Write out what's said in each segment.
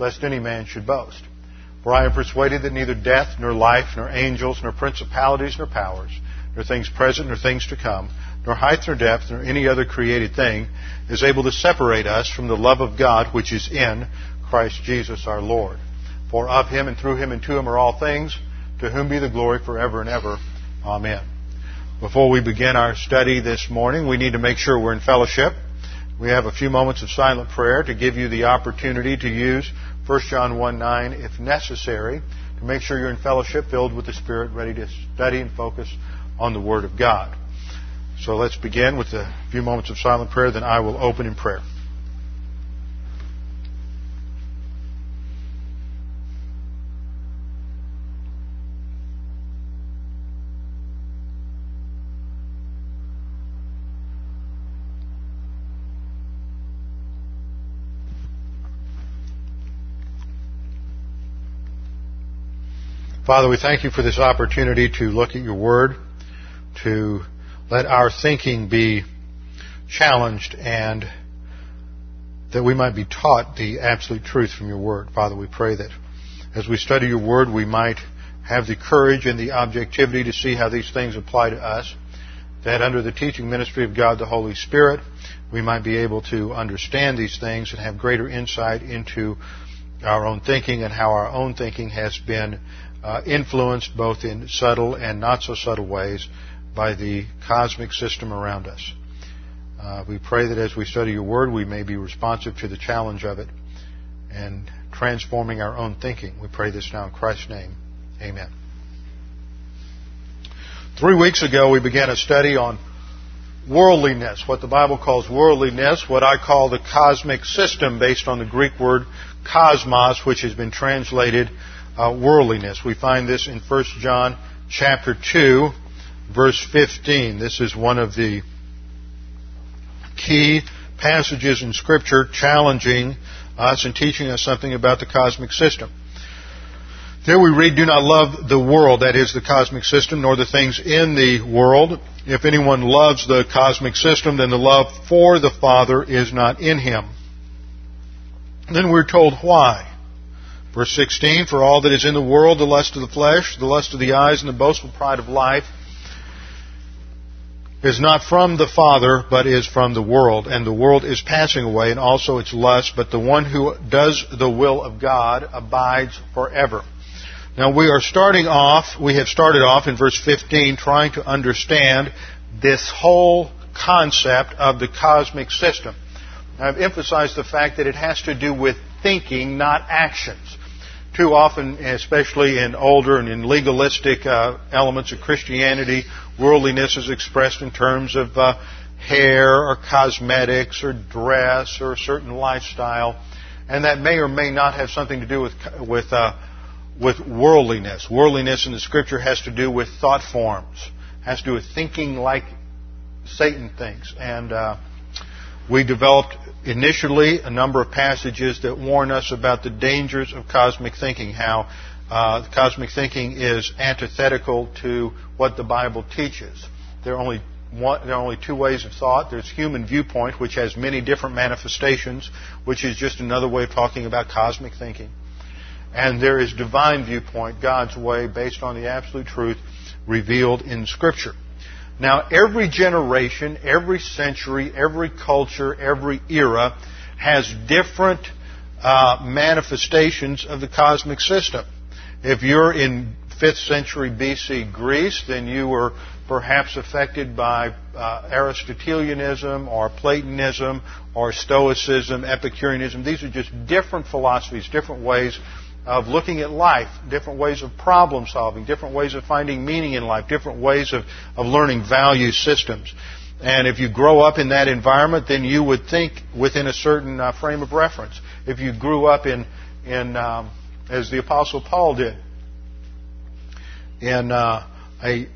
lest any man should boast. For I am persuaded that neither death, nor life, nor angels, nor principalities, nor powers, nor things present, nor things to come, nor height, nor depth, nor any other created thing is able to separate us from the love of God which is in Christ Jesus our Lord. For of him and through him and to him are all things, to whom be the glory forever and ever. Amen. Before we begin our study this morning, we need to make sure we're in fellowship. We have a few moments of silent prayer to give you the opportunity to use 1 John 1 9 if necessary, to make sure you're in fellowship filled with the Spirit, ready to study and focus on the Word of God. So let's begin with a few moments of silent prayer, then I will open in prayer. Father, we thank you for this opportunity to look at your word, to let our thinking be challenged and that we might be taught the absolute truth from your word. Father, we pray that as we study your word, we might have the courage and the objectivity to see how these things apply to us, that under the teaching ministry of God the Holy Spirit, we might be able to understand these things and have greater insight into our own thinking and how our own thinking has been uh, influenced both in subtle and not so subtle ways by the cosmic system around us. Uh, we pray that as we study your word, we may be responsive to the challenge of it and transforming our own thinking. We pray this now in Christ's name. Amen. Three weeks ago, we began a study on worldliness, what the Bible calls worldliness, what I call the cosmic system based on the Greek word cosmos, which has been translated uh, worldliness. We find this in 1 John chapter 2, verse 15. This is one of the key passages in Scripture challenging us and teaching us something about the cosmic system. There we read, Do not love the world, that is the cosmic system, nor the things in the world. If anyone loves the cosmic system, then the love for the Father is not in him. Then we're told why. Verse 16, For all that is in the world, the lust of the flesh, the lust of the eyes, and the boastful pride of life, is not from the Father, but is from the world. And the world is passing away, and also its lust, but the one who does the will of God abides forever. Now we are starting off, we have started off in verse 15 trying to understand this whole concept of the cosmic system. I've emphasized the fact that it has to do with thinking, not actions too often, especially in older and in legalistic uh, elements of Christianity, worldliness is expressed in terms of uh, hair or cosmetics or dress or a certain lifestyle, and that may or may not have something to do with with uh, with worldliness. Worldliness in the Scripture has to do with thought forms, has to do with thinking like Satan thinks, and uh, we developed initially a number of passages that warn us about the dangers of cosmic thinking, how uh, cosmic thinking is antithetical to what the Bible teaches. There are only one, there are only two ways of thought. There's human viewpoint, which has many different manifestations, which is just another way of talking about cosmic thinking. And there is divine viewpoint, God's way, based on the absolute truth revealed in Scripture. Now, every generation, every century, every culture, every era has different uh, manifestations of the cosmic system. If you're in 5th century BC Greece, then you were perhaps affected by uh, Aristotelianism or Platonism or Stoicism, Epicureanism. These are just different philosophies, different ways of looking at life, different ways of problem solving, different ways of finding meaning in life, different ways of, of learning value systems. And if you grow up in that environment, then you would think within a certain uh, frame of reference. If you grew up in, in um, as the Apostle Paul did, in uh, a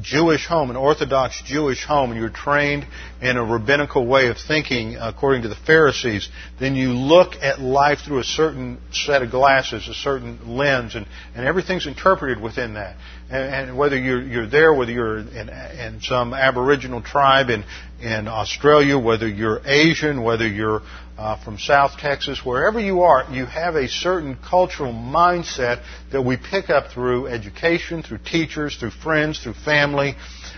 Jewish home, an Orthodox Jewish home, and you're trained in a rabbinical way of thinking according to the Pharisees, then you look at life through a certain set of glasses, a certain lens, and, and everything's interpreted within that. And, and whether you're, you're there, whether you're in, in some Aboriginal tribe in, in Australia, whether you're Asian, whether you're uh, from South Texas, wherever you are, you have a certain cultural mindset that we pick up through education, through teachers, through friends, through family,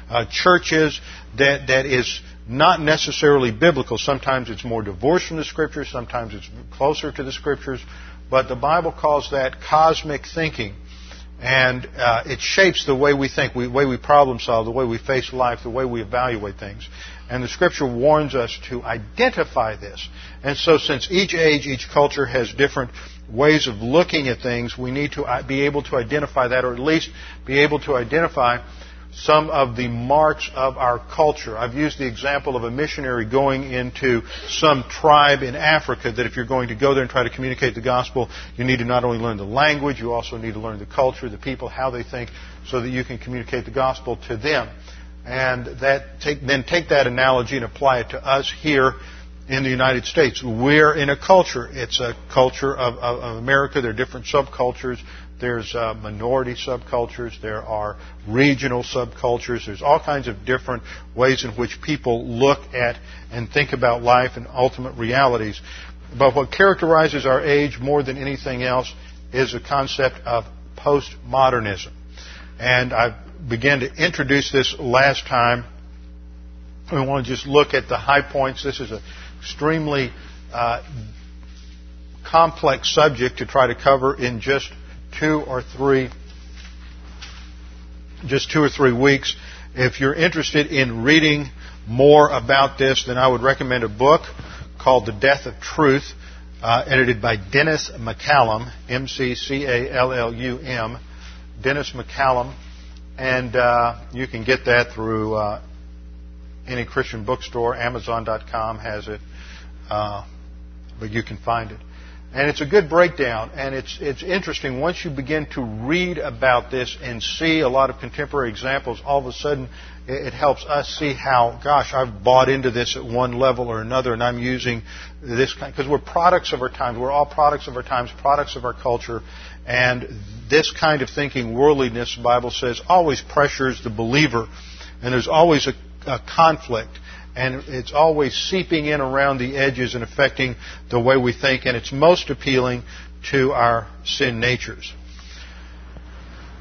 uh, churches, that, that is not necessarily biblical. Sometimes it's more divorced from the Scriptures, sometimes it's closer to the Scriptures, but the Bible calls that cosmic thinking. And uh, it shapes the way we think, the way we problem solve, the way we face life, the way we evaluate things. And the scripture warns us to identify this. And so since each age, each culture has different ways of looking at things, we need to uh, be able to identify that, or at least be able to identify some of the marks of our culture. I've used the example of a missionary going into some tribe in Africa that if you're going to go there and try to communicate the gospel, you need to not only learn the language, you also need to learn the culture, the people, how they think, so that you can communicate the gospel to them and that take, then take that analogy and apply it to us here in the United States. We're in a culture. It's a culture of, of, of America. There are different subcultures. There's uh, minority subcultures. There are regional subcultures. There's all kinds of different ways in which people look at and think about life and ultimate realities. But what characterizes our age more than anything else is a concept of postmodernism. And I've began to introduce this last time. We want to just look at the high points. This is an extremely uh, complex subject to try to cover in just two or three just two or three weeks. If you're interested in reading more about this, then I would recommend a book called The Death of Truth, uh, edited by Dennis McCallum, M-C-C-A-L-L-U-M. Dennis McCallum and uh, you can get that through uh, any Christian bookstore. Amazon.com has it, uh, but you can find it. And it's a good breakdown, and it's it's interesting once you begin to read about this and see a lot of contemporary examples. All of a sudden, it, it helps us see how, gosh, I've bought into this at one level or another, and I'm using this kind because we're products of our times. We're all products of our times, products of our culture, and this kind of thinking, worldliness, the Bible says, always pressures the believer. And there's always a, a conflict. And it's always seeping in around the edges and affecting the way we think. And it's most appealing to our sin natures.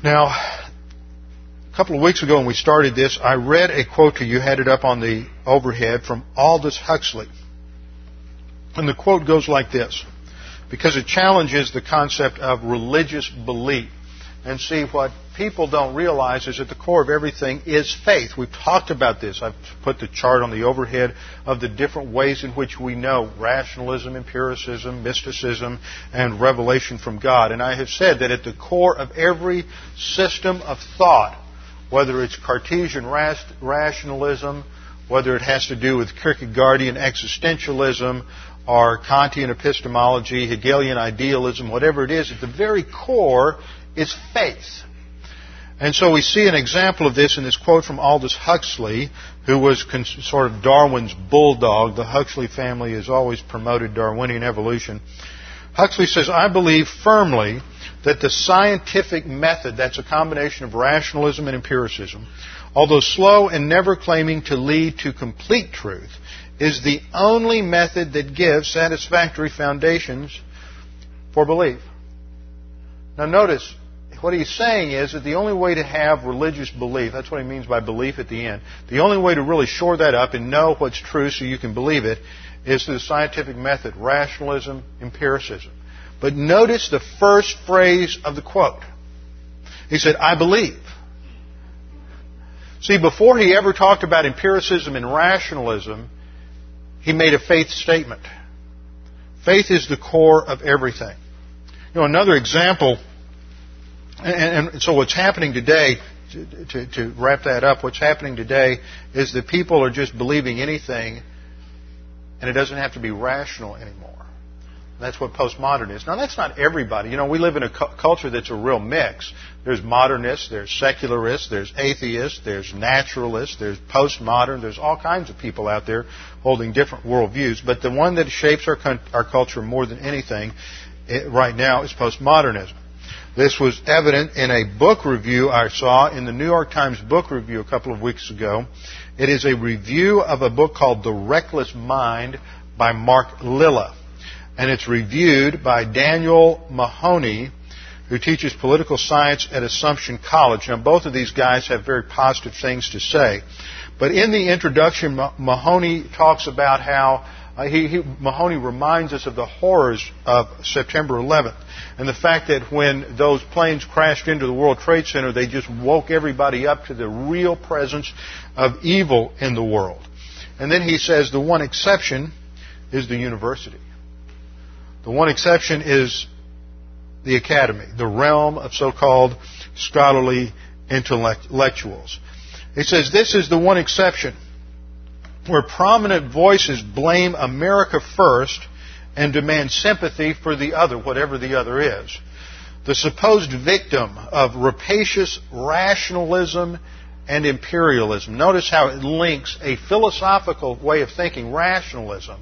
Now, a couple of weeks ago when we started this, I read a quote to you, had it up on the overhead, from Aldous Huxley. And the quote goes like this because it challenges the concept of religious belief. And see, what people don't realize is at the core of everything is faith. We've talked about this. I've put the chart on the overhead of the different ways in which we know rationalism, empiricism, mysticism, and revelation from God. And I have said that at the core of every system of thought, whether it's Cartesian rationalism, whether it has to do with Kierkegaardian existentialism, or Kantian epistemology, Hegelian idealism, whatever it is, at the very core is faith. And so we see an example of this in this quote from Aldous Huxley, who was sort of Darwin's bulldog. The Huxley family has always promoted Darwinian evolution. Huxley says, I believe firmly that the scientific method, that's a combination of rationalism and empiricism, although slow and never claiming to lead to complete truth, is the only method that gives satisfactory foundations for belief. Now notice, what he's saying is that the only way to have religious belief, that's what he means by belief at the end, the only way to really shore that up and know what's true so you can believe it is through the scientific method, rationalism, empiricism. But notice the first phrase of the quote. He said, I believe. See, before he ever talked about empiricism and rationalism, he made a faith statement. Faith is the core of everything. You know, another example, and, and so what's happening today, to, to, to, wrap that up, what's happening today is that people are just believing anything, and it doesn't have to be rational anymore. That's what postmodern is. Now, that's not everybody. You know, we live in a cu- culture that's a real mix. There's modernists, there's secularists, there's atheists, there's naturalists, there's postmodern, there's all kinds of people out there holding different worldviews. But the one that shapes our, con- our culture more than anything it, right now is postmodernism. This was evident in a book review I saw in the New York Times book review a couple of weeks ago. It is a review of a book called The Reckless Mind by Mark Lilla and it's reviewed by Daniel Mahoney, who teaches political science at Assumption College. Now, both of these guys have very positive things to say. But in the introduction, Mahoney talks about how uh, he, he, Mahoney reminds us of the horrors of September 11th and the fact that when those planes crashed into the World Trade Center, they just woke everybody up to the real presence of evil in the world. And then he says the one exception is the university. The one exception is the academy, the realm of so-called scholarly intellectuals. He says this is the one exception where prominent voices blame America first and demand sympathy for the other, whatever the other is. The supposed victim of rapacious rationalism and imperialism. Notice how it links a philosophical way of thinking, rationalism,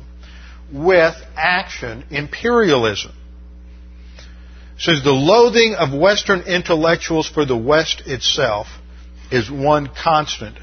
with action imperialism. Says the loathing of Western intellectuals for the West itself is one constant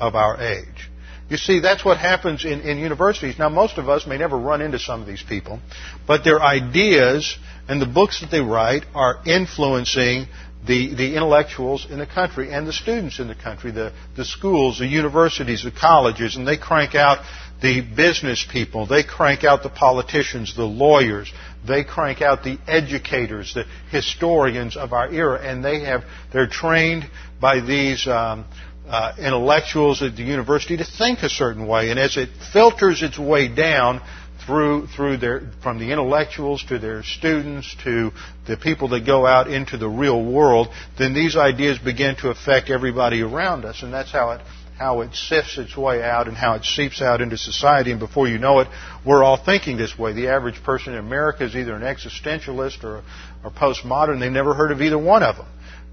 of our age. You see, that's what happens in, in universities. Now, most of us may never run into some of these people, but their ideas and the books that they write are influencing the, the intellectuals in the country and the students in the country, the, the schools, the universities, the colleges, and they crank out the business people, they crank out the politicians, the lawyers, they crank out the educators, the historians of our era, and they have they're trained by these um, uh, intellectuals at the university to think a certain way, and as it filters its way down through through their from the intellectuals to their students to the people that go out into the real world, then these ideas begin to affect everybody around us, and that's how it how it sifts its way out and how it seeps out into society. And before you know it, we're all thinking this way. The average person in America is either an existentialist or, or postmodern. They've never heard of either one of them.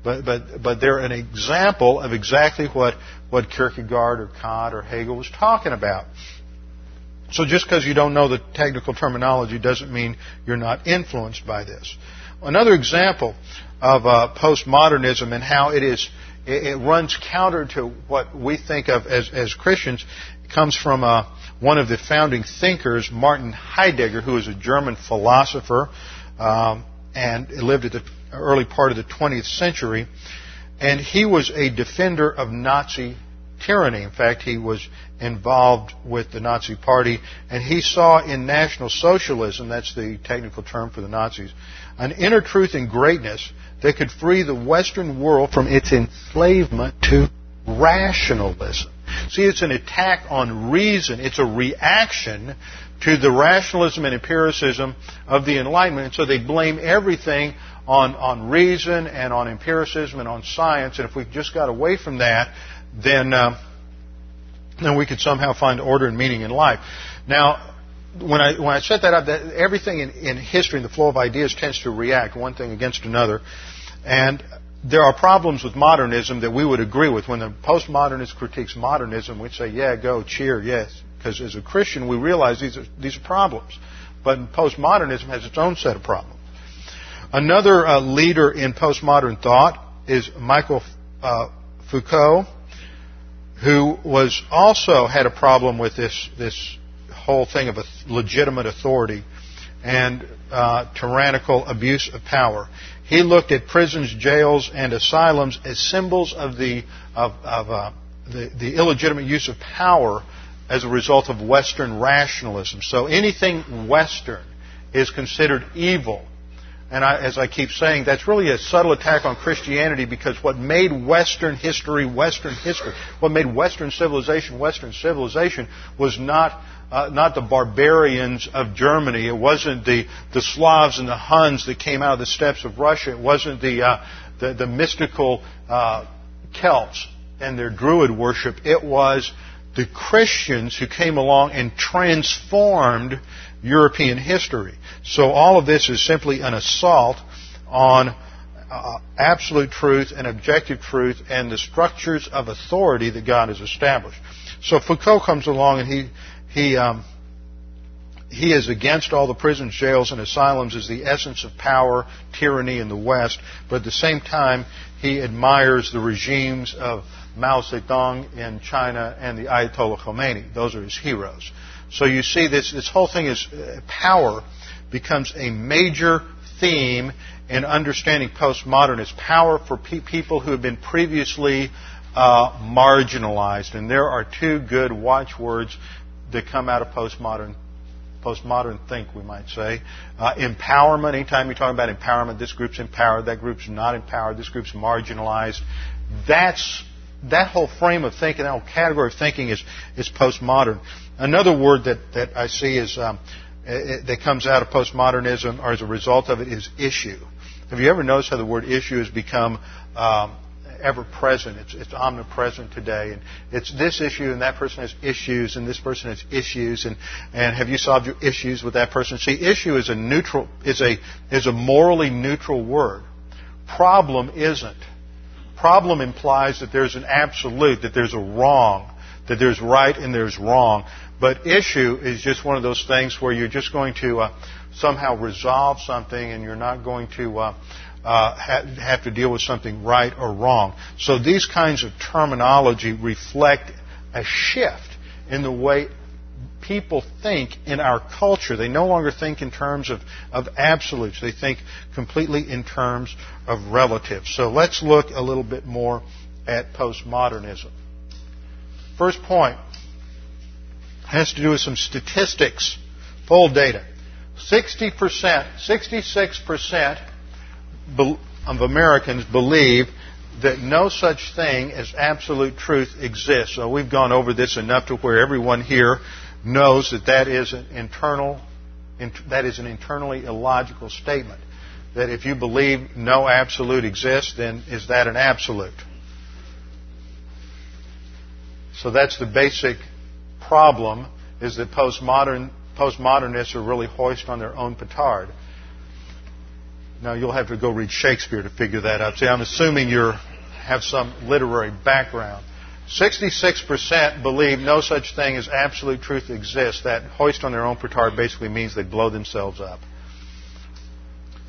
But, but, but they're an example of exactly what, what Kierkegaard or Kant or Hegel was talking about. So just because you don't know the technical terminology doesn't mean you're not influenced by this. Another example of uh, postmodernism and how it is it, runs counter to what we think of as, as Christians. It comes from uh, one of the founding thinkers, Martin Heidegger, who was a German philosopher um, and lived at the early part of the 20th century. And he was a defender of Nazi tyranny. In fact, he was involved with the Nazi Party, and he saw in National Socialism, that's the technical term for the Nazis, an inner truth and greatness that could free the Western world from its enslavement to rationalism. See, it's an attack on reason. It's a reaction to the rationalism and empiricism of the Enlightenment. And so they blame everything on, on reason and on empiricism and on science. And if we just got away from that, then, uh, then we could somehow find order and meaning in life. Now, when I when I set that up, that everything in, in history and the flow of ideas tends to react one thing against another, and there are problems with modernism that we would agree with. When the postmodernist critiques modernism, we say, "Yeah, go, cheer, yes," because as a Christian, we realize these are these are problems. But postmodernism has its own set of problems. Another uh, leader in postmodern thought is Michael uh, Foucault, who was also had a problem with this this whole thing of a legitimate authority and uh, tyrannical abuse of power. He looked at prisons, jails, and asylums as symbols of the of, of uh, the, the illegitimate use of power as a result of Western rationalism. So anything Western is considered evil and I, as I keep saying, that's really a subtle attack on Christianity because what made Western history Western history, what made Western civilization Western civilization was not uh, not the barbarians of Germany. It wasn't the, the Slavs and the Huns that came out of the steppes of Russia. It wasn't the, uh, the, the, mystical uh, Celts and their Druid worship. It was the Christians who came along and transformed European history. So all of this is simply an assault on uh, absolute truth and objective truth and the structures of authority that God has established. So Foucault comes along and he he um, he is against all the prisons, jails, and asylums as the essence of power, tyranny in the West, but at the same time, he admires the regimes of Mao Zedong in China and the Ayatollah Khomeini. Those are his heroes. So you see, this, this whole thing is uh, power becomes a major theme in understanding postmodernism. Power for pe- people who have been previously uh, marginalized. And there are two good watchwords that come out of postmodern postmodern think, we might say. Uh, empowerment, anytime you're talking about empowerment, this group's empowered, that group's not empowered, this group's marginalized. That's, that whole frame of thinking, that whole category of thinking is, is postmodern. Another word that, that I see is, um, it, that comes out of postmodernism or as a result of it is issue. Have you ever noticed how the word issue has become um, ever present. It's, it's omnipresent today. And it's this issue and that person has issues and this person has issues and, and have you solved your issues with that person? See, issue is a neutral, is a, is a morally neutral word. Problem isn't. Problem implies that there's an absolute, that there's a wrong, that there's right and there's wrong. But issue is just one of those things where you're just going to uh, somehow resolve something and you're not going to uh, uh, have to deal with something right or wrong. So these kinds of terminology reflect a shift in the way people think in our culture. They no longer think in terms of, of absolutes. They think completely in terms of relatives. So let's look a little bit more at postmodernism. First point has to do with some statistics, poll data. 60%, 66% of Americans believe that no such thing as absolute truth exists. So we've gone over this enough to where everyone here knows that that is an internal, that is an internally illogical statement. That if you believe no absolute exists, then is that an absolute? So that's the basic problem is that postmodern, postmodernists are really hoist on their own petard. Now you'll have to go read Shakespeare to figure that out. See, I'm assuming you have some literary background. 66% believe no such thing as absolute truth exists. That hoist on their own petard basically means they blow themselves up.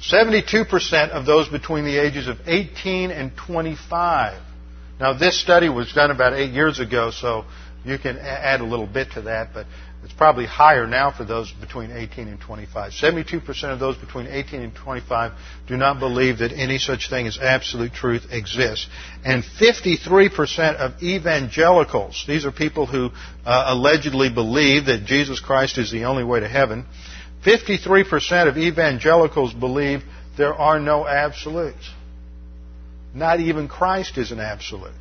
72% of those between the ages of 18 and 25. Now this study was done about eight years ago, so you can add a little bit to that, but it's probably higher now for those between 18 and 25. 72% of those between 18 and 25 do not believe that any such thing as absolute truth exists. And 53% of evangelicals, these are people who uh, allegedly believe that Jesus Christ is the only way to heaven, 53% of evangelicals believe there are no absolutes. Not even Christ is an absolute.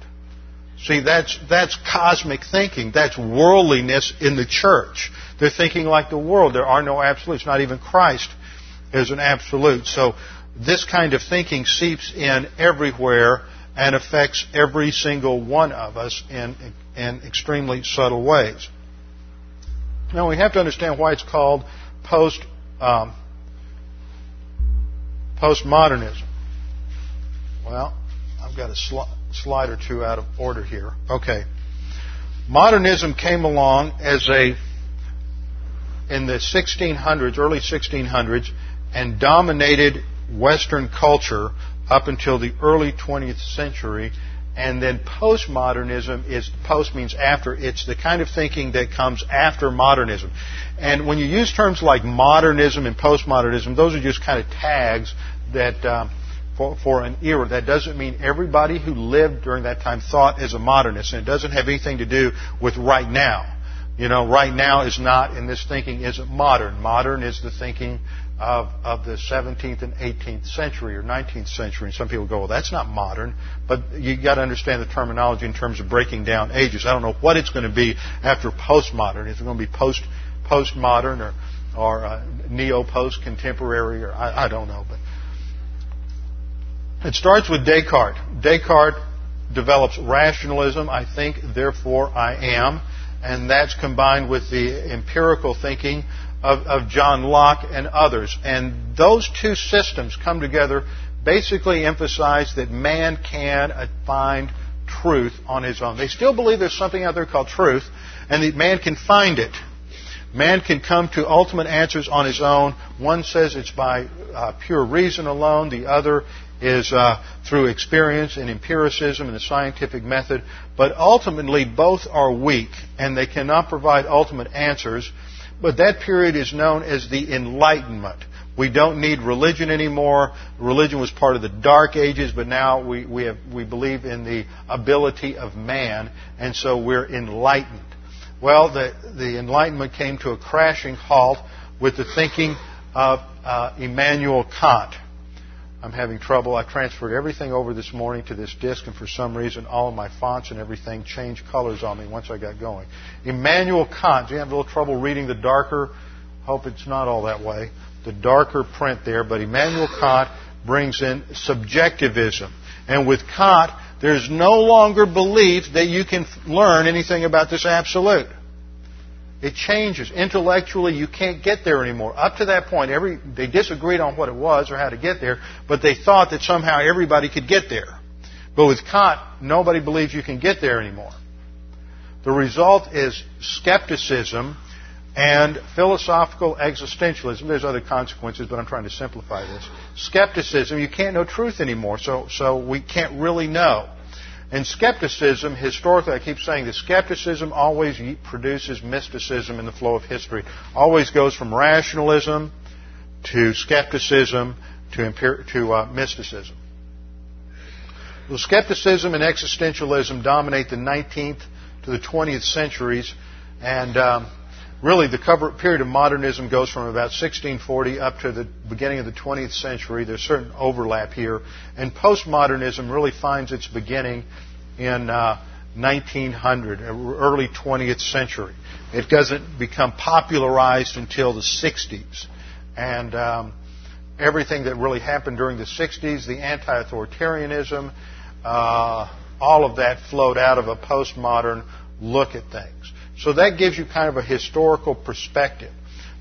See, that's, that's cosmic thinking. That's worldliness in the church. They're thinking like the world. There are no absolutes. Not even Christ is an absolute. So this kind of thinking seeps in everywhere and affects every single one of us in, in extremely subtle ways. Now we have to understand why it's called post um, postmodernism. Well, I've got a slide slide or two out of order here. Okay. Modernism came along as a, in the 1600s, early 1600s, and dominated Western culture up until the early 20th century. And then postmodernism is, post means after, it's the kind of thinking that comes after modernism. And when you use terms like modernism and postmodernism, those are just kind of tags that, um, for, for an era. That doesn't mean everybody who lived during that time thought as a modernist, and it doesn't have anything to do with right now. You know, right now is not, and this thinking isn't modern. Modern is the thinking of, of the 17th and 18th century or 19th century. And some people go, well, that's not modern. But you've got to understand the terminology in terms of breaking down ages. I don't know what it's going to be after postmodern. Is it going to be post postmodern or or uh, neo post contemporary or I, I don't know. But it starts with Descartes. Descartes develops rationalism. I think, therefore I am, and that's combined with the empirical thinking of, of John Locke and others. And those two systems come together basically emphasize that man can find truth on his own. They still believe there's something out there called truth, and that man can find it. Man can come to ultimate answers on his own. One says it's by uh, pure reason alone. The other is uh, through experience and empiricism and the scientific method. But ultimately, both are weak, and they cannot provide ultimate answers. But that period is known as the Enlightenment. We don't need religion anymore. Religion was part of the Dark Ages, but now we, we, have, we believe in the ability of man, and so we're enlightened. Well, the, the Enlightenment came to a crashing halt with the thinking of uh, Immanuel Kant. I'm having trouble. I transferred everything over this morning to this disk, and for some reason, all of my fonts and everything changed colors on me once I got going. Immanuel Kant. Do you have a little trouble reading the darker? Hope it's not all that way. The darker print there, but Immanuel Kant brings in subjectivism. And with Kant, there's no longer belief that you can learn anything about this absolute. It changes. Intellectually, you can't get there anymore. Up to that point, every, they disagreed on what it was or how to get there, but they thought that somehow everybody could get there. But with Kant, nobody believes you can get there anymore. The result is skepticism and philosophical existentialism. There's other consequences, but I'm trying to simplify this. Skepticism, you can't know truth anymore, so, so we can't really know. And skepticism, historically, I keep saying that skepticism always produces mysticism in the flow of history. Always goes from rationalism to skepticism to, empir- to uh, mysticism. Well, skepticism and existentialism dominate the 19th to the 20th centuries, and um, really the cover, period of modernism goes from about 1640 up to the beginning of the 20th century. There's certain overlap here. And postmodernism really finds its beginning in uh, 1900, early 20th century. It doesn't become popularized until the 60s. And um, everything that really happened during the 60s, the anti authoritarianism, uh, all of that flowed out of a postmodern look at things. So that gives you kind of a historical perspective.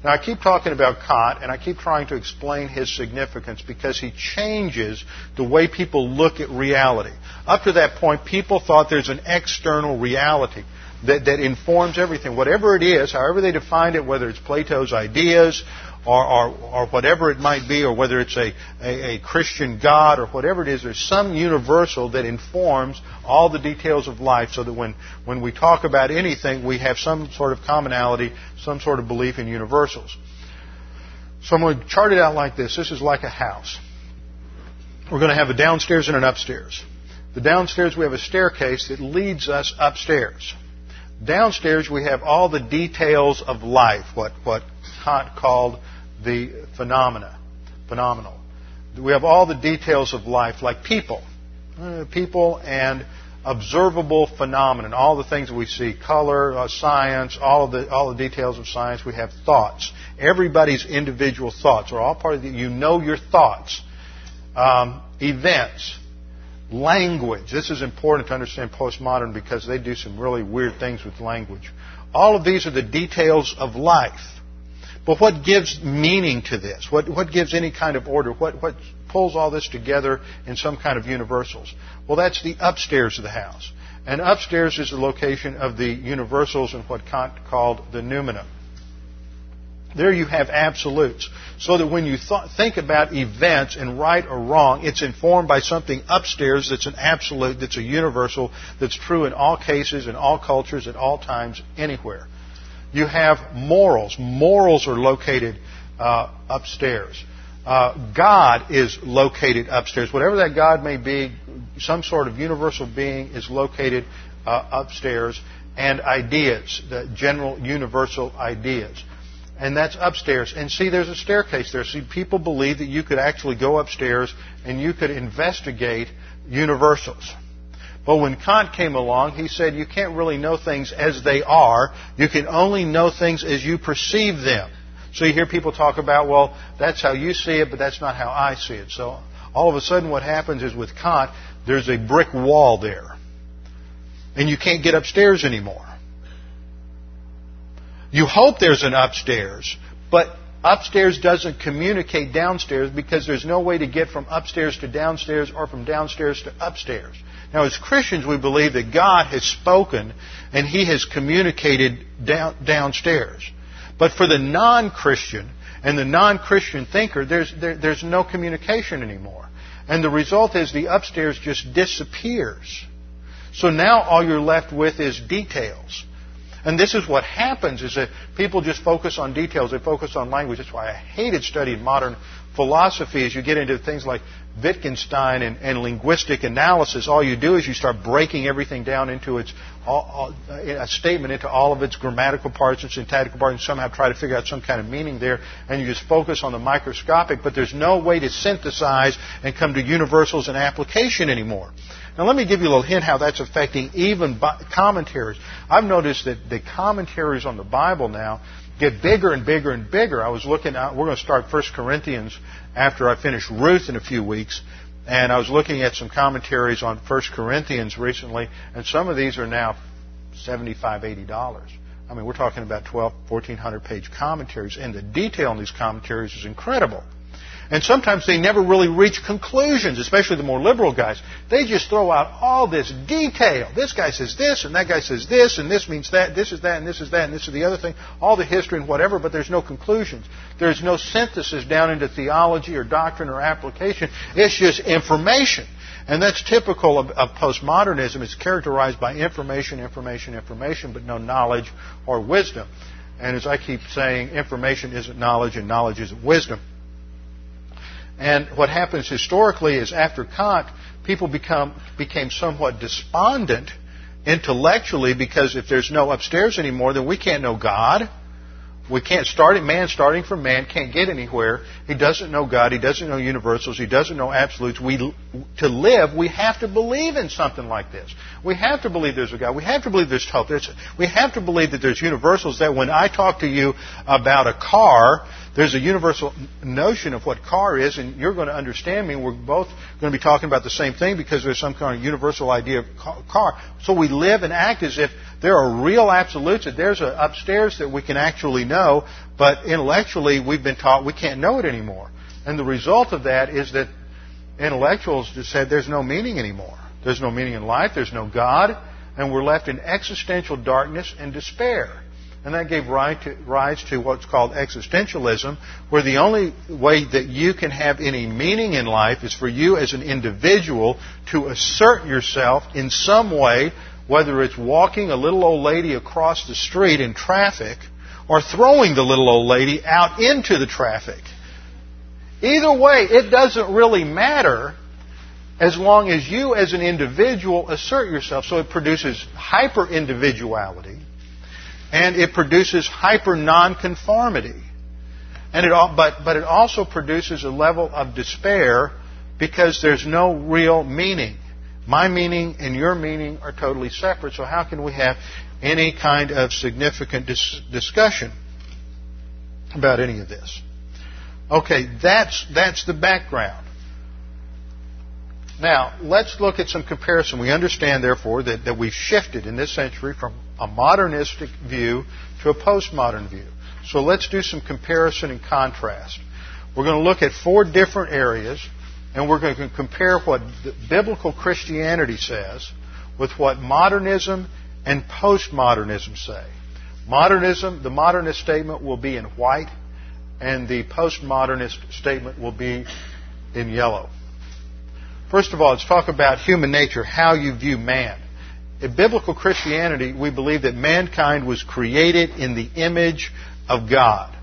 Now, I keep talking about Kant, and I keep trying to explain his significance because he changes the way people look at reality. Up to that point, people thought there's an external reality that, that informs everything. Whatever it is, however they defined it, whether it's Plato's ideas or, or, or whatever it might be, or whether it's a, a, a, Christian God or whatever it is, there's some universal that informs all the details of life so that when, when we talk about anything, we have some sort of commonality, some sort of belief in universals. So I'm going to chart it out like this. This is like a house. We're going to have a downstairs and an upstairs. The downstairs we have a staircase that leads us upstairs. Downstairs we have all the details of life, what, what Kant called the phenomena, phenomenal. We have all the details of life, like people, uh, people and observable phenomenon, all the things we see, color, uh, science, all of the all the details of science. We have thoughts. Everybody's individual thoughts are all part of the. You know your thoughts, um, events, language. This is important to understand postmodern because they do some really weird things with language. All of these are the details of life. But what gives meaning to this? What, what gives any kind of order? What, what pulls all this together in some kind of universals? Well, that's the upstairs of the house. And upstairs is the location of the universals and what Kant called the noumena. There you have absolutes. So that when you th- think about events and right or wrong, it's informed by something upstairs that's an absolute, that's a universal, that's true in all cases, in all cultures, at all times, anywhere. You have morals. Morals are located uh, upstairs. Uh, God is located upstairs. Whatever that God may be, some sort of universal being is located uh, upstairs. And ideas, the general universal ideas. and that's upstairs. And see, there's a staircase there. See, people believe that you could actually go upstairs and you could investigate universals. But when Kant came along, he said you can't really know things as they are. You can only know things as you perceive them. So you hear people talk about, well, that's how you see it, but that's not how I see it. So all of a sudden what happens is with Kant, there's a brick wall there. And you can't get upstairs anymore. You hope there's an upstairs, but upstairs doesn't communicate downstairs because there's no way to get from upstairs to downstairs or from downstairs to upstairs. Now, as Christians, we believe that God has spoken and He has communicated down, downstairs. But for the non-Christian and the non-Christian thinker, there's, there, there's no communication anymore. And the result is the upstairs just disappears. So now all you're left with is details. And this is what happens is that people just focus on details. They focus on language. That's why I hated studying modern philosophy as you get into things like Wittgenstein and, and, linguistic analysis, all you do is you start breaking everything down into its all, all, a statement into all of its grammatical parts and syntactical parts, and somehow try to figure out some kind of meaning there, and you just focus on the microscopic. But there's no way to synthesize and come to universals and application anymore. Now, let me give you a little hint how that's affecting even commentaries. I've noticed that the commentaries on the Bible now get bigger and bigger and bigger. I was looking at, we're going to start 1 Corinthians after I finish Ruth in a few weeks. And I was looking at some commentaries on 1 Corinthians recently, and some of these are now $75, $80. I mean, we're talking about 12, 1400 page commentaries, and the detail in these commentaries is incredible. And sometimes they never really reach conclusions, especially the more liberal guys. They just throw out all this detail. This guy says this, and that guy says this, and this means that, this is that, and this is that, and this is the other thing. All the history and whatever, but there's no conclusions. There's no synthesis down into theology or doctrine or application. It's just information. And that's typical of, of, postmodernism. It's characterized by information, information, information, but no knowledge or wisdom. And as I keep saying, information isn't knowledge and knowledge isn't wisdom. And what happens historically is after Kant, people become, became somewhat despondent intellectually because if there's no upstairs anymore, then we can't know God. We can't start it. Man starting from man can't get anywhere. He doesn't know God. He doesn't know universals. He doesn't know absolutes. We, to live, we have to believe in something like this. We have to believe there's a God. We have to believe there's hope. There's, we have to believe that there's universals. That when I talk to you about a car, there's a universal notion of what car is, and you're going to understand me. We're both going to be talking about the same thing because there's some kind of universal idea of car. So we live and act as if there are real absolutes, that there's an upstairs that we can actually know, but intellectually we've been taught we can't know it anymore. And the result of that is that intellectuals just said there's no meaning anymore. There's no meaning in life, there's no God, and we're left in existential darkness and despair. And that gave rise to what's called existentialism, where the only way that you can have any meaning in life is for you as an individual to assert yourself in some way, whether it's walking a little old lady across the street in traffic or throwing the little old lady out into the traffic. Either way, it doesn't really matter as long as you as an individual assert yourself. So it produces hyper individuality and it produces hyper nonconformity. And it, but, but it also produces a level of despair because there's no real meaning. My meaning and your meaning are totally separate, so how can we have any kind of significant dis- discussion about any of this? Okay, that's, that's the background. Now, let's look at some comparison. We understand, therefore, that, that we've shifted in this century from a modernistic view to a postmodern view. So let's do some comparison and contrast. We're going to look at four different areas, and we're going to compare what biblical Christianity says with what modernism and postmodernism say. Modernism, the modernist statement will be in white, and the postmodernist statement will be in yellow. First of all, let's talk about human nature, how you view man. In biblical Christianity, we believe that mankind was created in the image of God.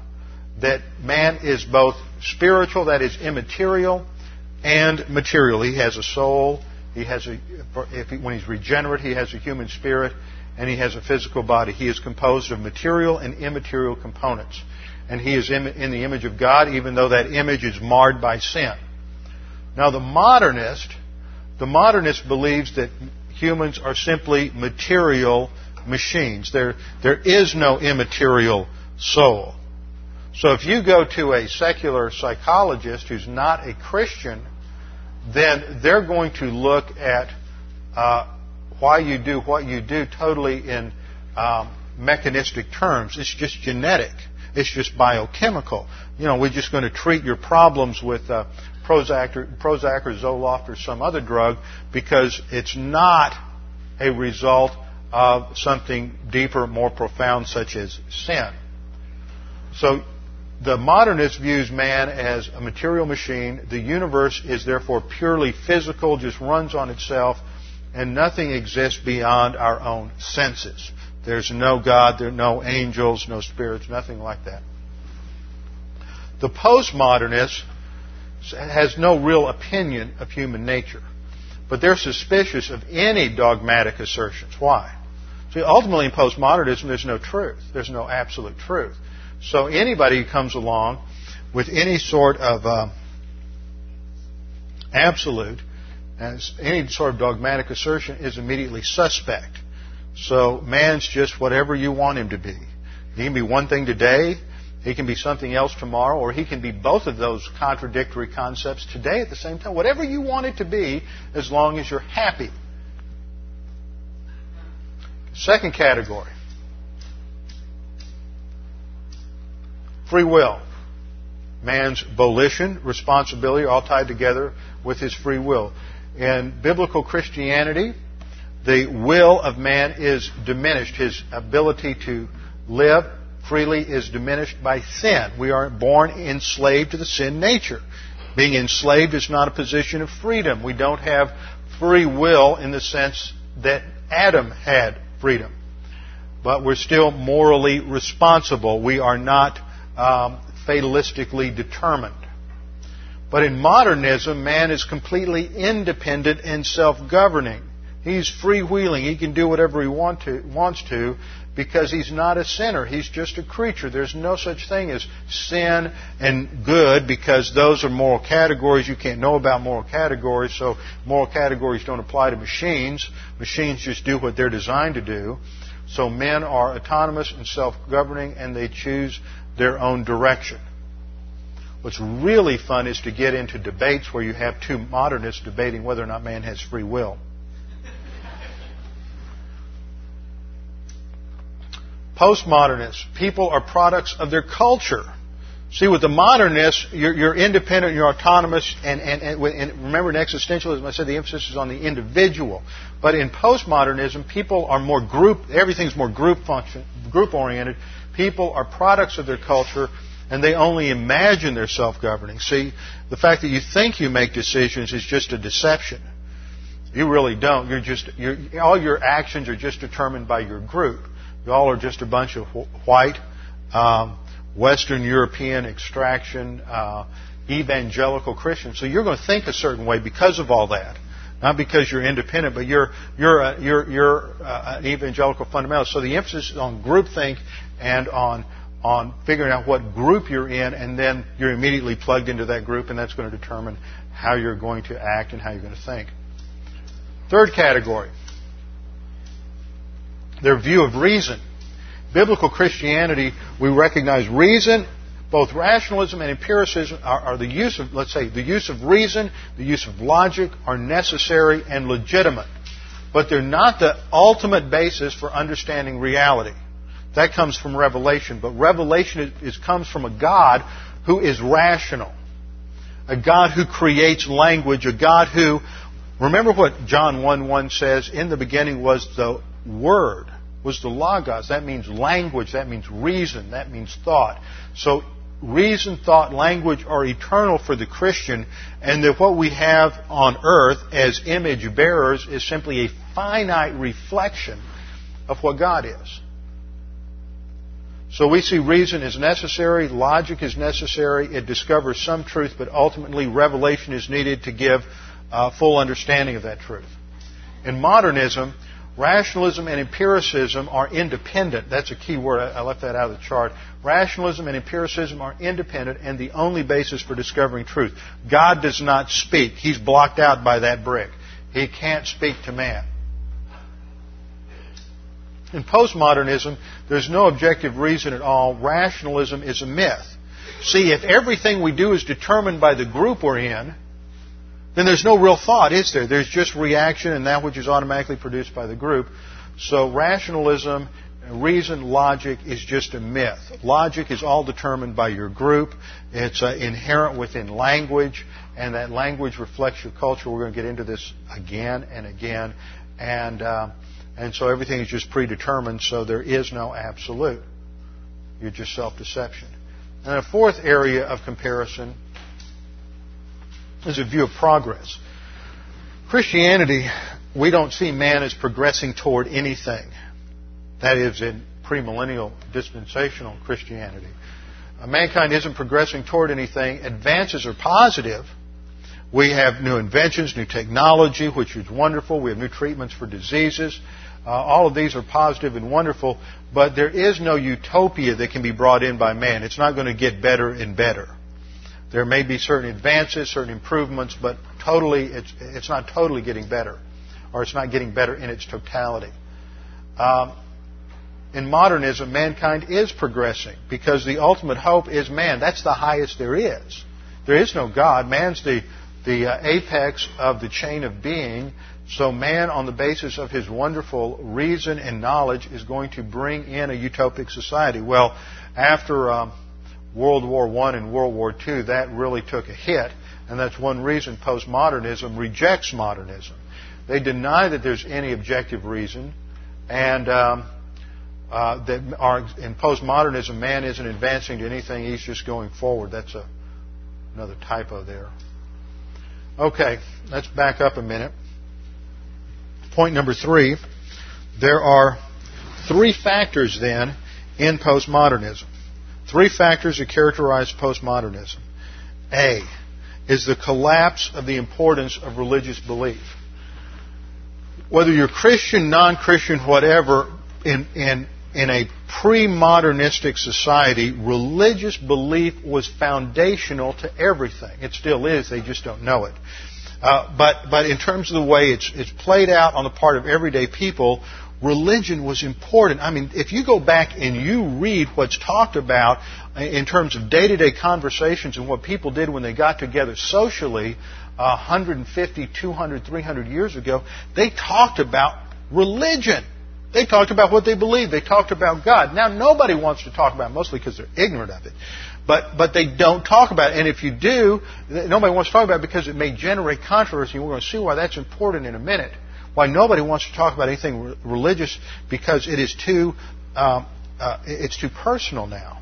That man is both spiritual, that is immaterial, and material. He has a soul. He has a, he, when he's regenerate, he has a human spirit, and he has a physical body. He is composed of material and immaterial components. and he is in, in the image of God, even though that image is marred by sin. Now, the modernist, the modernist believes that humans are simply material machines. There, there is no immaterial soul. So if you go to a secular psychologist who's not a Christian, then they're going to look at uh, why you do what you do totally in um, mechanistic terms. It's just genetic. It's just biochemical. You know, we're just going to treat your problems with uh, Prozac, or, Prozac or Zoloft or some other drug because it's not a result of something deeper, more profound, such as sin. So the modernist views man as a material machine. The universe is therefore purely physical, just runs on itself, and nothing exists beyond our own senses. There's no God, there are no angels, no spirits, nothing like that. The postmodernist has no real opinion of human nature, but they're suspicious of any dogmatic assertions. Why? See, ultimately in postmodernism, there's no truth. There's no absolute truth. So anybody who comes along with any sort of uh, absolute, any sort of dogmatic assertion is immediately suspect. So man's just whatever you want him to be. He can be one thing today, he can be something else tomorrow, or he can be both of those contradictory concepts today at the same time. Whatever you want it to be, as long as you're happy. Second category free will. Man's volition, responsibility all tied together with his free will. In biblical Christianity, the will of man is diminished. His ability to live freely is diminished by sin. We are born enslaved to the sin nature. Being enslaved is not a position of freedom. We don't have free will in the sense that Adam had freedom. But we're still morally responsible. We are not um, fatalistically determined. But in modernism, man is completely independent and self-governing. He's freewheeling. He can do whatever he want to, wants to because he's not a sinner. He's just a creature. There's no such thing as sin and good because those are moral categories. You can't know about moral categories, so moral categories don't apply to machines. Machines just do what they're designed to do. So men are autonomous and self-governing and they choose their own direction. What's really fun is to get into debates where you have two modernists debating whether or not man has free will. Postmodernists, people are products of their culture. See, with the modernists, you're, you're independent, you're autonomous, and, and, and, and, remember in existentialism, I said the emphasis is on the individual. But in postmodernism, people are more group, everything's more group function, group oriented. People are products of their culture, and they only imagine they're self-governing. See, the fact that you think you make decisions is just a deception. You really don't. You're just, you're, all your actions are just determined by your group. You all are just a bunch of white, um, Western European extraction, uh, evangelical Christians. So you're going to think a certain way because of all that. Not because you're independent, but you're, you're, a, you're, you're uh, an evangelical fundamentalist. So the emphasis is on groupthink and on, on figuring out what group you're in, and then you're immediately plugged into that group, and that's going to determine how you're going to act and how you're going to think. Third category their view of reason. Biblical Christianity, we recognize reason, both rationalism and empiricism are, are, the use of, let's say, the use of reason, the use of logic are necessary and legitimate. But they're not the ultimate basis for understanding reality. That comes from revelation. But revelation is, comes from a God who is rational. A God who creates language. A God who, remember what John 1 1 says, in the beginning was the Word was the Logos. That means language. That means reason. That means thought. So reason, thought, language are eternal for the Christian, and that what we have on earth as image bearers is simply a finite reflection of what God is. So we see reason is necessary, logic is necessary, it discovers some truth, but ultimately revelation is needed to give uh, full understanding of that truth. In modernism, Rationalism and empiricism are independent. That's a key word. I left that out of the chart. Rationalism and empiricism are independent and the only basis for discovering truth. God does not speak. He's blocked out by that brick. He can't speak to man. In postmodernism, there's no objective reason at all. Rationalism is a myth. See, if everything we do is determined by the group we're in, then there's no real thought, is there? There's just reaction and that which is automatically produced by the group. So rationalism, reason, logic is just a myth. Logic is all determined by your group. It's uh, inherent within language, and that language reflects your culture. We're going to get into this again and again, and uh, and so everything is just predetermined. So there is no absolute. You're just self-deception. And a fourth area of comparison is a view of progress. Christianity, we don't see man as progressing toward anything. That is, in premillennial dispensational Christianity. Uh, mankind isn't progressing toward anything. Advances are positive. We have new inventions, new technology, which is wonderful. We have new treatments for diseases. Uh, all of these are positive and wonderful, but there is no utopia that can be brought in by man. It's not going to get better and better. There may be certain advances, certain improvements, but totally, it's, it's not totally getting better, or it's not getting better in its totality. Um, in modernism, mankind is progressing because the ultimate hope is man. That's the highest there is. There is no God. Man's the, the uh, apex of the chain of being. So man, on the basis of his wonderful reason and knowledge, is going to bring in a utopic society. Well, after um, World War I and World War II, that really took a hit, and that's one reason postmodernism rejects modernism. They deny that there's any objective reason, and um, uh, that in postmodernism, man isn't advancing to anything; he's just going forward. That's a, another typo there. Okay, let's back up a minute. Point number three: there are three factors then in postmodernism. Three factors that characterize postmodernism. A is the collapse of the importance of religious belief. Whether you're Christian, non-Christian, whatever, in, in, in a pre-modernistic society, religious belief was foundational to everything. It still is, they just don't know it. Uh, but, but in terms of the way it's, it's played out on the part of everyday people, religion was important. I mean, if you go back and you read what's talked about in terms of day to day conversations and what people did when they got together socially uh, 150, 200, 300 years ago, they talked about religion. They talked about what they believed. They talked about God. Now, nobody wants to talk about it, mostly because they're ignorant of it. But, but they don't talk about it. And if you do, nobody wants to talk about it because it may generate controversy. We're going to see why that's important in a minute why nobody wants to talk about anything religious because it is too um, uh, it's too personal now.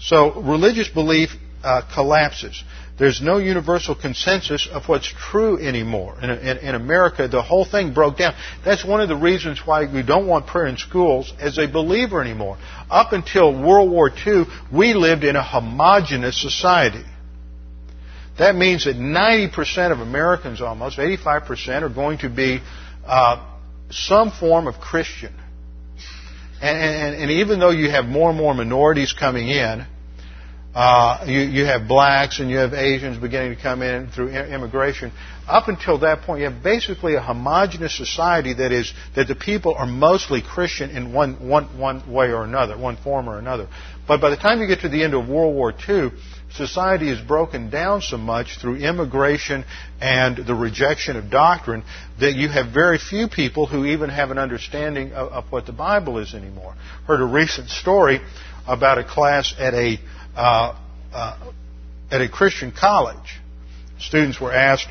So religious belief uh, collapses. There's no universal consensus of what's true anymore. In, in, in, America, the whole thing broke down. That's one of the reasons why we don't want prayer in schools as a believer anymore. Up until World War II, we lived in a homogenous society. That means that 90% of Americans, almost 85%, are going to be uh, some form of Christian. And, and, and, even though you have more and more minorities coming in, uh, you, you have blacks and you have Asians beginning to come in through immigration. Up until that point, you have basically a homogenous society that is that the people are mostly Christian in one, one, one way or another, one form or another. But by the time you get to the end of World War II, society is broken down so much through immigration and the rejection of doctrine that you have very few people who even have an understanding of, of what the Bible is anymore. Heard a recent story about a class at a uh, uh, at a Christian college. Students were asked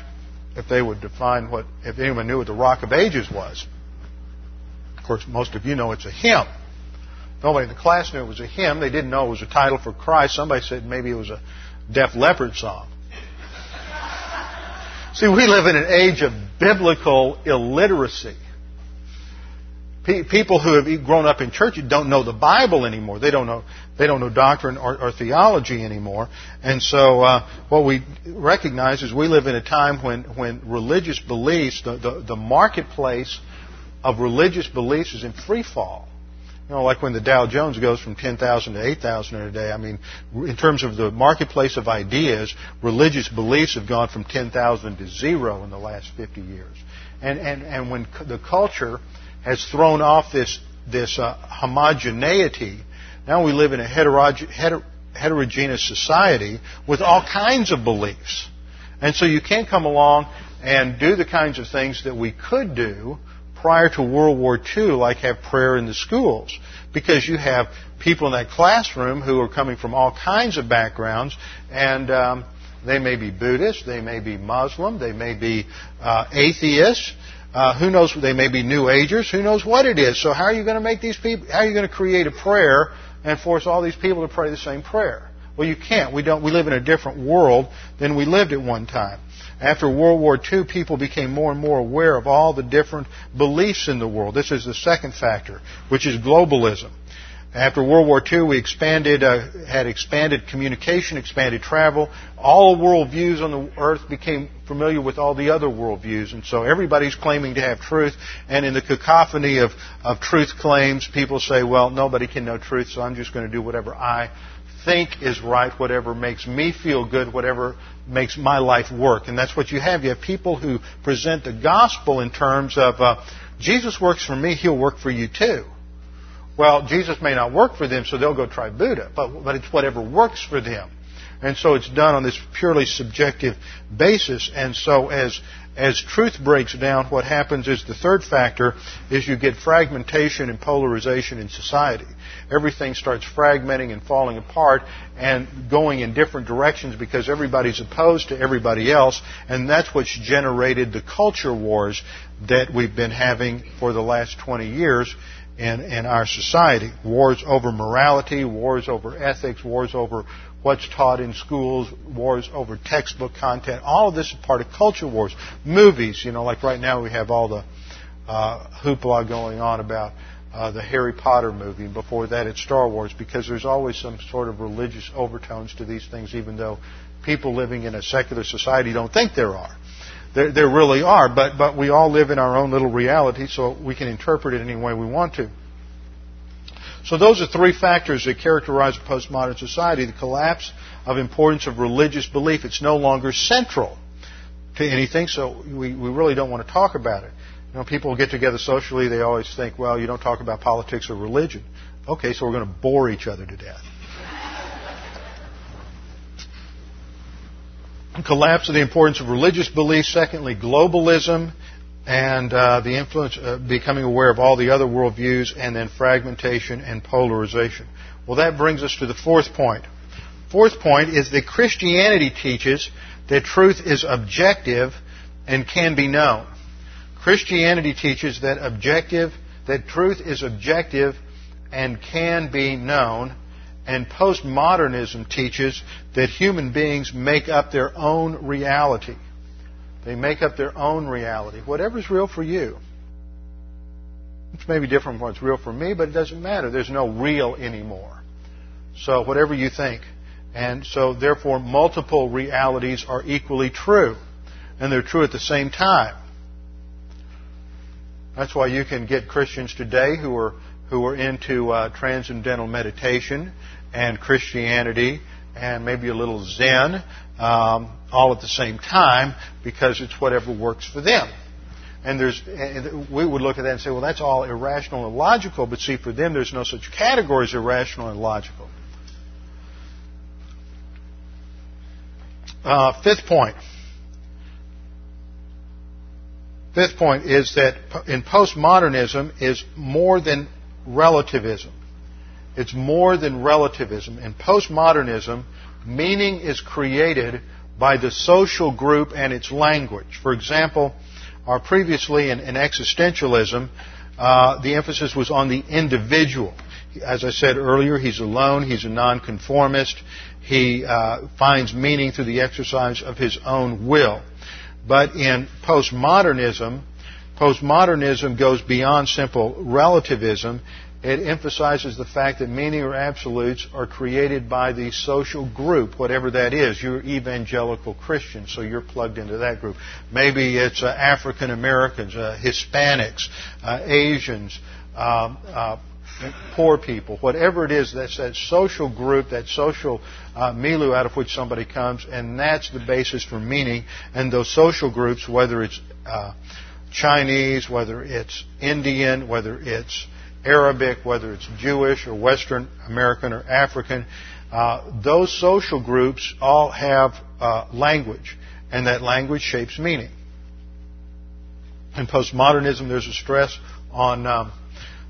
if they would define what if anyone knew what the Rock of Ages was. Of course, most of you know it's a hymn. Nobody in the class knew it was a hymn. They didn't know it was a title for Christ. Somebody said maybe it was a Def Leppard song. See, we live in an age of biblical illiteracy. People who have grown up in church don't know the Bible anymore. They don't know they don't know doctrine or, or theology anymore. And so, uh, what we recognize is we live in a time when when religious beliefs, the the, the marketplace of religious beliefs is in free fall. You know, like when the Dow Jones goes from 10,000 to 8,000 in a day. I mean, in terms of the marketplace of ideas, religious beliefs have gone from 10,000 to zero in the last 50 years. And, and, and when the culture has thrown off this, this uh, homogeneity, now we live in a heteroge- heter- heterogeneous society with all kinds of beliefs. And so you can't come along and do the kinds of things that we could do prior to World War II, like have prayer in the schools, because you have people in that classroom who are coming from all kinds of backgrounds, and um, they may be Buddhist, they may be Muslim, they may be uh, atheists. Uh, who knows? They may be New Agers. Who knows what it is? So how are you going to make these people? How are you going to create a prayer and force all these people to pray the same prayer? Well, you can't. We don't. We live in a different world than we lived at one time. After World War II, people became more and more aware of all the different beliefs in the world. This is the second factor, which is globalism. After World War II, we expanded, uh, had expanded communication, expanded travel. All worldviews on the earth became familiar with all the other worldviews, and so everybody's claiming to have truth. And in the cacophony of, of truth claims, people say, "Well, nobody can know truth, so I'm just going to do whatever I think is right, whatever makes me feel good, whatever makes my life work. And that's what you have. You have people who present the gospel in terms of uh, Jesus works for me, he'll work for you too. Well, Jesus may not work for them, so they'll go try Buddha, but, but it's whatever works for them. And so it's done on this purely subjective basis. And so as as truth breaks down, what happens is the third factor is you get fragmentation and polarization in society. Everything starts fragmenting and falling apart and going in different directions because everybody's opposed to everybody else, and that's what's generated the culture wars that we've been having for the last 20 years in, in our society. Wars over morality, wars over ethics, wars over what's taught in schools, wars over textbook content. All of this is part of culture wars. Movies, you know, like right now we have all the uh, hoopla going on about uh, the Harry Potter movie. Before that, it's Star Wars because there's always some sort of religious overtones to these things, even though people living in a secular society don't think there are. There, there really are, but, but we all live in our own little reality, so we can interpret it any way we want to. So those are three factors that characterize a postmodern society. The collapse of importance of religious belief. It's no longer central to anything, so we, we really don't want to talk about it. You know, people get together socially, they always think, well, you don't talk about politics or religion. Okay, so we're going to bore each other to death. Collapse of the importance of religious belief. Secondly, globalism and uh, the influence, uh, becoming aware of all the other worldviews, and then fragmentation and polarization. Well, that brings us to the fourth point. Fourth point is that Christianity teaches that truth is objective and can be known. Christianity teaches that objective, that truth is objective and can be known. And postmodernism teaches that human beings make up their own reality. They make up their own reality. Whatever's real for you. It's maybe different from what's real for me, but it doesn't matter. There's no real anymore. So whatever you think. And so therefore multiple realities are equally true. And they're true at the same time. That's why you can get Christians today who are who are into uh, transcendental meditation and Christianity and maybe a little Zen um, all at the same time because it's whatever works for them. And there's, and we would look at that and say, well, that's all irrational and illogical. But see, for them, there's no such category as irrational and illogical. Uh, fifth point. Fifth point is that in postmodernism is more than relativism. It's more than relativism. In postmodernism, meaning is created by the social group and its language. For example, or previously in, in existentialism, uh, the emphasis was on the individual. As I said earlier, he's alone, he's a nonconformist, he uh, finds meaning through the exercise of his own will. But in postmodernism, postmodernism goes beyond simple relativism it emphasizes the fact that meaning or absolutes are created by the social group, whatever that is. You're evangelical Christian, so you're plugged into that group. Maybe it's uh, African Americans, uh, Hispanics, uh, Asians, um, uh, poor people, whatever it is, that's that social group, that social uh, milieu out of which somebody comes, and that's the basis for meaning. And those social groups, whether it's uh, Chinese, whether it's Indian, whether it's Arabic, whether it's Jewish or Western American or African, uh, those social groups all have uh, language, and that language shapes meaning. In postmodernism, there's a stress on um,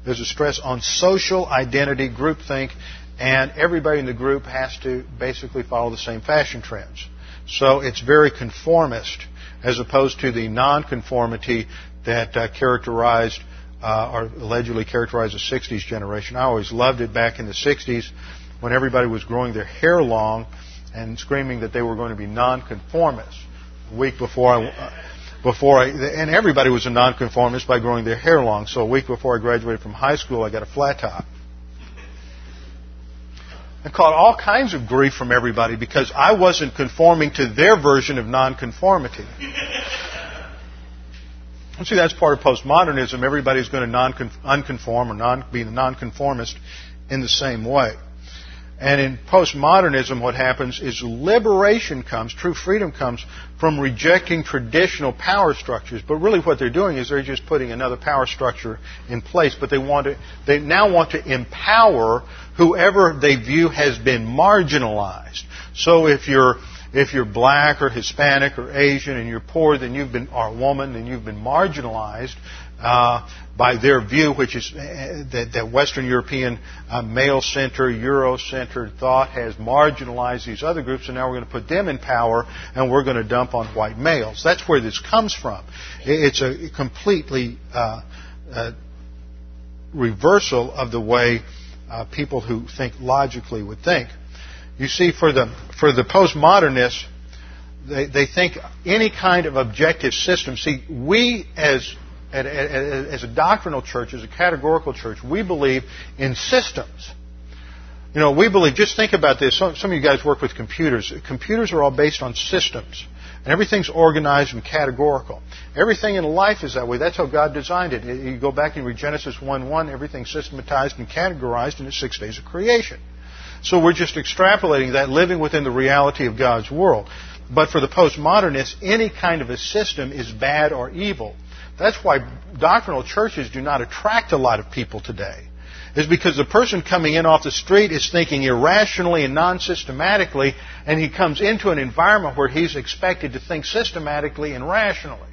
there's a stress on social identity, groupthink, and everybody in the group has to basically follow the same fashion trends. So it's very conformist as opposed to the nonconformity that uh, characterized uh, or allegedly characterized the 60s generation. I always loved it back in the 60s when everybody was growing their hair long and screaming that they were going to be nonconformists. A week before I, uh, before I, and everybody was a nonconformist by growing their hair long. So a week before I graduated from high school, I got a flat top. I caught all kinds of grief from everybody because I wasn't conforming to their version of nonconformity. See, that's part of postmodernism. Everybody's going to unconform or non, be a nonconformist in the same way. And in postmodernism, what happens is liberation comes, true freedom comes from rejecting traditional power structures. But really, what they're doing is they're just putting another power structure in place. But they want to, they now want to empower whoever they view has been marginalized. So if you're if you're black or Hispanic or Asian and you're poor, then you've been, or a woman, then you've been marginalized uh, by their view, which is uh, that, that Western European uh, male-centered, Euro-centered thought has marginalized these other groups, and now we're going to put them in power, and we're going to dump on white males. That's where this comes from. It's a completely uh, uh, reversal of the way uh, people who think logically would think. You see, for the for the postmodernists, they, they think any kind of objective system. See, we as as a doctrinal church, as a categorical church, we believe in systems. You know, we believe, just think about this. Some, of you guys work with computers. Computers are all based on systems. And everything's organized and categorical. Everything in life is that way. That's how God designed it. You go back and read Genesis 1 1, everything's systematized and categorized in the six days of creation. So we're just extrapolating that, living within the reality of God's world. But for the postmodernists, any kind of a system is bad or evil. That's why doctrinal churches do not attract a lot of people today. Is because the person coming in off the street is thinking irrationally and non-systematically, and he comes into an environment where he's expected to think systematically and rationally.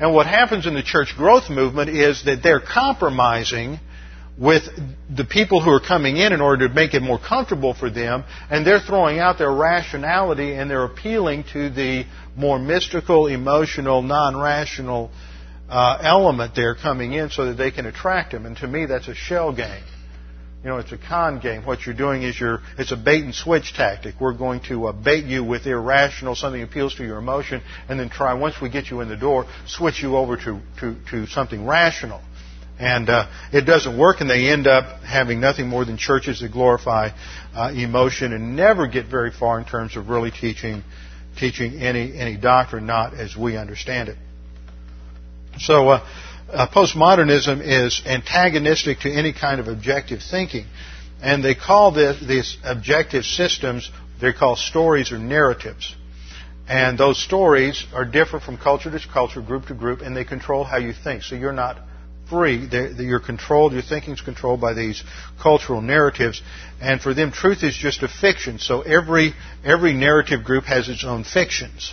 And what happens in the church growth movement is that they're compromising with the people who are coming in in order to make it more comfortable for them, and they're throwing out their rationality and they're appealing to the more mystical, emotional, non-rational uh, element there coming in so that they can attract them. And to me, that's a shell game. You know, it's a con game. What you're doing is you're, it's a bait and switch tactic. We're going to uh, bait you with irrational, something appeals to your emotion, and then try, once we get you in the door, switch you over to, to, to something rational. And uh, it doesn't work, and they end up having nothing more than churches that glorify uh, emotion and never get very far in terms of really teaching teaching any any doctrine, not as we understand it. So, uh, uh, postmodernism is antagonistic to any kind of objective thinking, and they call this, these objective systems they call stories or narratives. And those stories are different from culture to culture, group to group, and they control how you think. So you're not free. They're, you're controlled, your thinking's controlled by these cultural narratives. And for them, truth is just a fiction. So every, every narrative group has its own fictions.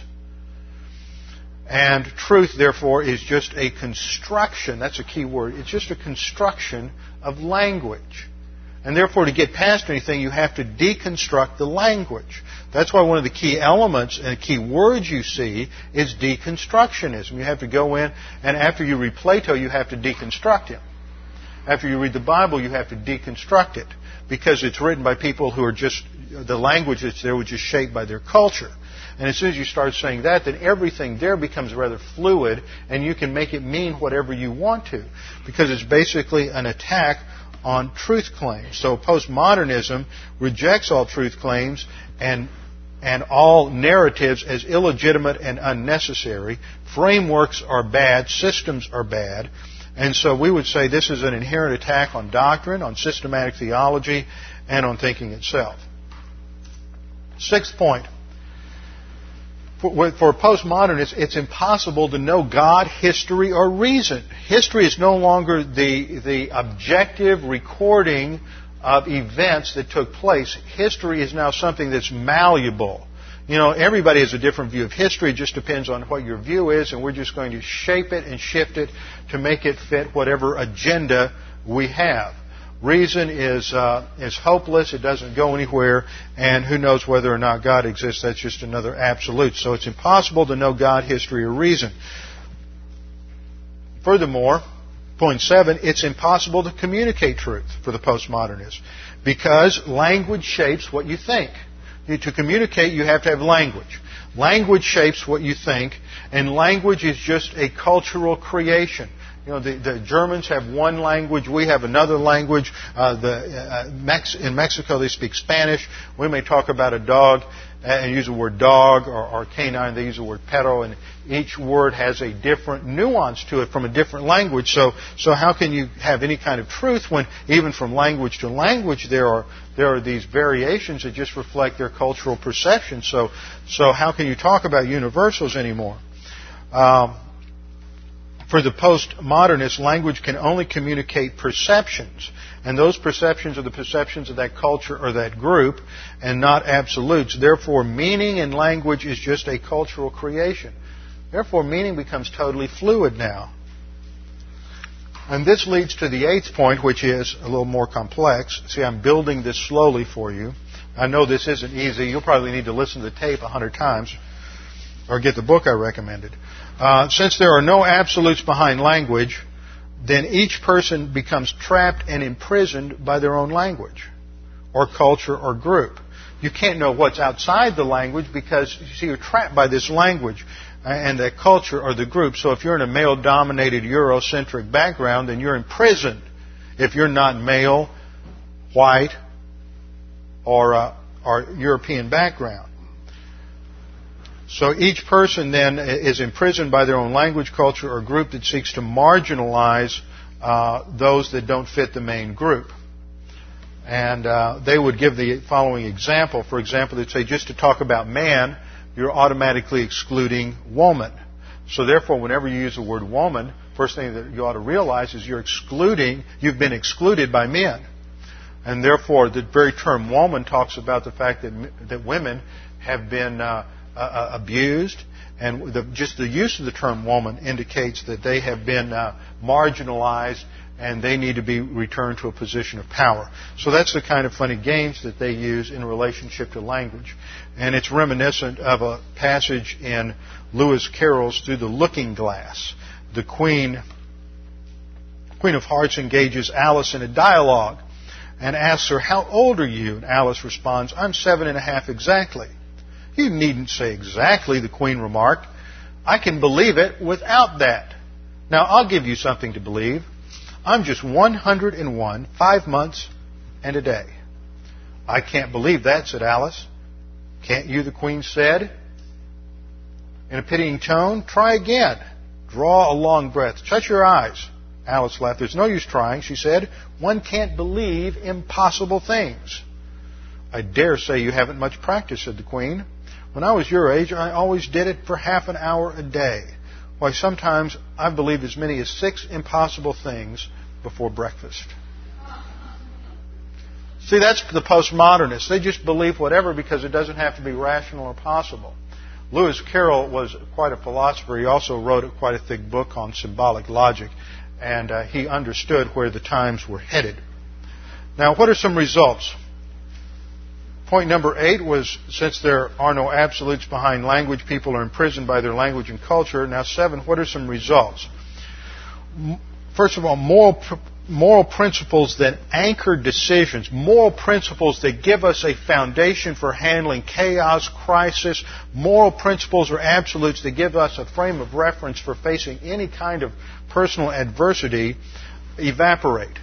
And truth, therefore, is just a construction. That's a key word. It's just a construction of language. And therefore, to get past anything, you have to deconstruct the language. That's why one of the key elements and key words you see is deconstructionism. You have to go in, and after you read Plato, you have to deconstruct him. After you read the Bible, you have to deconstruct it because it's written by people who are just, the language that's there was just shaped by their culture. And as soon as you start saying that, then everything there becomes rather fluid and you can make it mean whatever you want to. Because it's basically an attack on truth claims. So postmodernism rejects all truth claims and and all narratives as illegitimate and unnecessary. Frameworks are bad, systems are bad. And so we would say this is an inherent attack on doctrine, on systematic theology, and on thinking itself. Sixth point. For, for postmodernists, it's impossible to know God, history, or reason. History is no longer the, the objective recording of events that took place. History is now something that's malleable. You know, everybody has a different view of history. It just depends on what your view is, and we're just going to shape it and shift it to make it fit whatever agenda we have. Reason is uh, is hopeless. It doesn't go anywhere, and who knows whether or not God exists? That's just another absolute. So it's impossible to know God, history, or reason. Furthermore, point seven, it's impossible to communicate truth for the postmodernist because language shapes what you think. To communicate, you have to have language. Language shapes what you think, and language is just a cultural creation. You know, the, the Germans have one language, we have another language. Uh, the, uh, Mex- in Mexico, they speak Spanish. We may talk about a dog and use the word dog or, or canine, they use the word perro, and each word has a different nuance to it from a different language. So, so how can you have any kind of truth when even from language to language there are there are these variations that just reflect their cultural perception. So, so how can you talk about universals anymore? Um, for the postmodernist, language can only communicate perceptions. And those perceptions are the perceptions of that culture or that group and not absolutes. Therefore, meaning in language is just a cultural creation. Therefore, meaning becomes totally fluid now. And this leads to the eighth point, which is a little more complex. See, I'm building this slowly for you. I know this isn't easy. You'll probably need to listen to the tape a hundred times or get the book I recommended. Uh, since there are no absolutes behind language, then each person becomes trapped and imprisoned by their own language or culture or group. You can't know what's outside the language because you see you're trapped by this language and the culture or the group. So if you're in a male dominated Eurocentric background, then you're imprisoned. If you're not male, white, or, uh, or European background. So each person then is imprisoned by their own language, culture, or group that seeks to marginalize uh, those that don't fit the main group. And uh, they would give the following example. For example, they'd say just to talk about man, you're automatically excluding woman. So therefore, whenever you use the word woman, first thing that you ought to realize is you're excluding, you've been excluded by men. And therefore, the very term woman talks about the fact that, that women have been uh, uh, uh, abused, and the, just the use of the term woman indicates that they have been uh, marginalized and they need to be returned to a position of power. So that's the kind of funny games that they use in relationship to language. And it's reminiscent of a passage in Lewis Carroll's Through the Looking Glass. The Queen, Queen of Hearts engages Alice in a dialogue and asks her, How old are you? And Alice responds, I'm seven and a half exactly. You needn't say exactly, the Queen remarked. I can believe it without that. Now, I'll give you something to believe. I'm just 101, five months and a day. I can't believe that, said Alice. Can't you, the Queen said. In a pitying tone, try again. Draw a long breath. Shut your eyes. Alice laughed. There's no use trying, she said. One can't believe impossible things. I dare say you haven't much practice, said the Queen. When I was your age, I always did it for half an hour a day. Why, sometimes I've believed as many as six impossible things before breakfast. See, that's the postmodernists. They just believe whatever because it doesn't have to be rational or possible. Lewis Carroll was quite a philosopher. He also wrote quite a thick book on symbolic logic, and uh, he understood where the times were headed. Now, what are some results? Point number eight was since there are no absolutes behind language, people are imprisoned by their language and culture. Now, seven, what are some results? First of all, moral moral principles that anchor decisions, moral principles that give us a foundation for handling chaos, crisis, moral principles or absolutes that give us a frame of reference for facing any kind of personal adversity evaporate.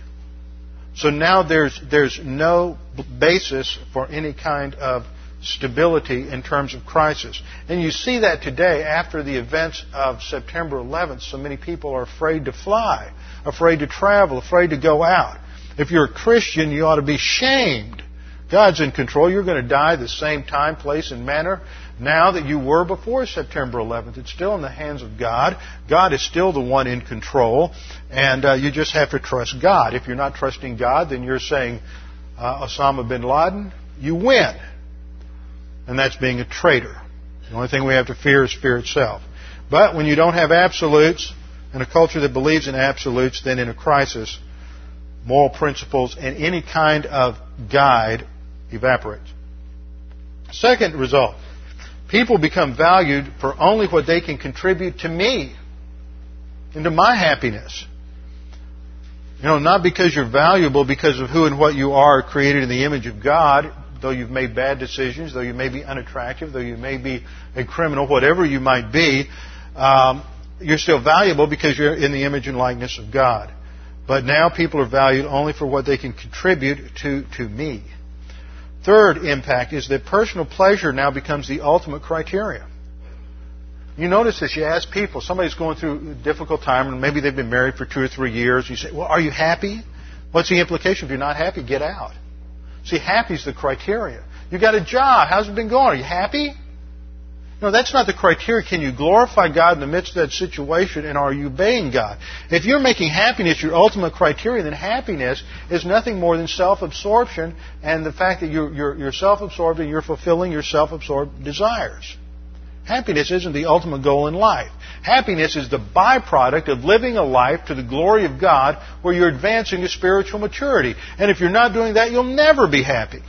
So now there's, there's no basis for any kind of stability in terms of crisis. And you see that today after the events of September 11th. So many people are afraid to fly, afraid to travel, afraid to go out. If you're a Christian, you ought to be shamed. God's in control. You're going to die the same time, place, and manner now that you were before September 11th. It's still in the hands of God. God is still the one in control, and uh, you just have to trust God. If you're not trusting God, then you're saying, uh, Osama bin Laden, you win. And that's being a traitor. The only thing we have to fear is fear itself. But when you don't have absolutes, in a culture that believes in absolutes, then in a crisis, moral principles and any kind of guide evaporates. Second result, people become valued for only what they can contribute to me and to my happiness. You know, not because you're valuable because of who and what you are created in the image of God, though you've made bad decisions, though you may be unattractive, though you may be a criminal, whatever you might be, um, you're still valuable because you're in the image and likeness of God. But now people are valued only for what they can contribute to, to me. Third impact is that personal pleasure now becomes the ultimate criteria. You notice this, you ask people, somebody's going through a difficult time and maybe they've been married for two or three years. You say, well, are you happy? What's the implication? If you're not happy, get out. See, happy is the criteria. You got a job. How's it been going? Are you happy? No, that's not the criteria. Can you glorify God in the midst of that situation and are you obeying God? If you're making happiness your ultimate criteria, then happiness is nothing more than self-absorption and the fact that you're, you're, you're self-absorbed and you're fulfilling your self-absorbed desires. Happiness isn't the ultimate goal in life. Happiness is the byproduct of living a life to the glory of God where you're advancing to spiritual maturity. And if you're not doing that, you'll never be happy.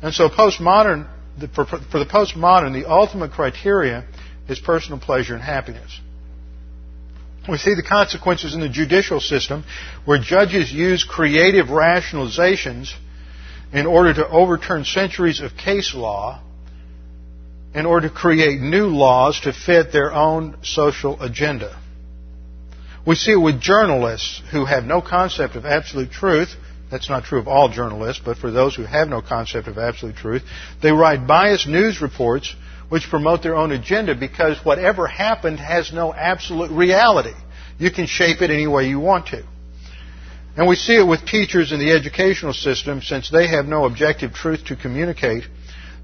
And so postmodern for, for the postmodern, the ultimate criteria is personal pleasure and happiness. We see the consequences in the judicial system where judges use creative rationalizations in order to overturn centuries of case law in order to create new laws to fit their own social agenda. We see it with journalists who have no concept of absolute truth that's not true of all journalists, but for those who have no concept of absolute truth, they write biased news reports which promote their own agenda because whatever happened has no absolute reality. You can shape it any way you want to. And we see it with teachers in the educational system since they have no objective truth to communicate.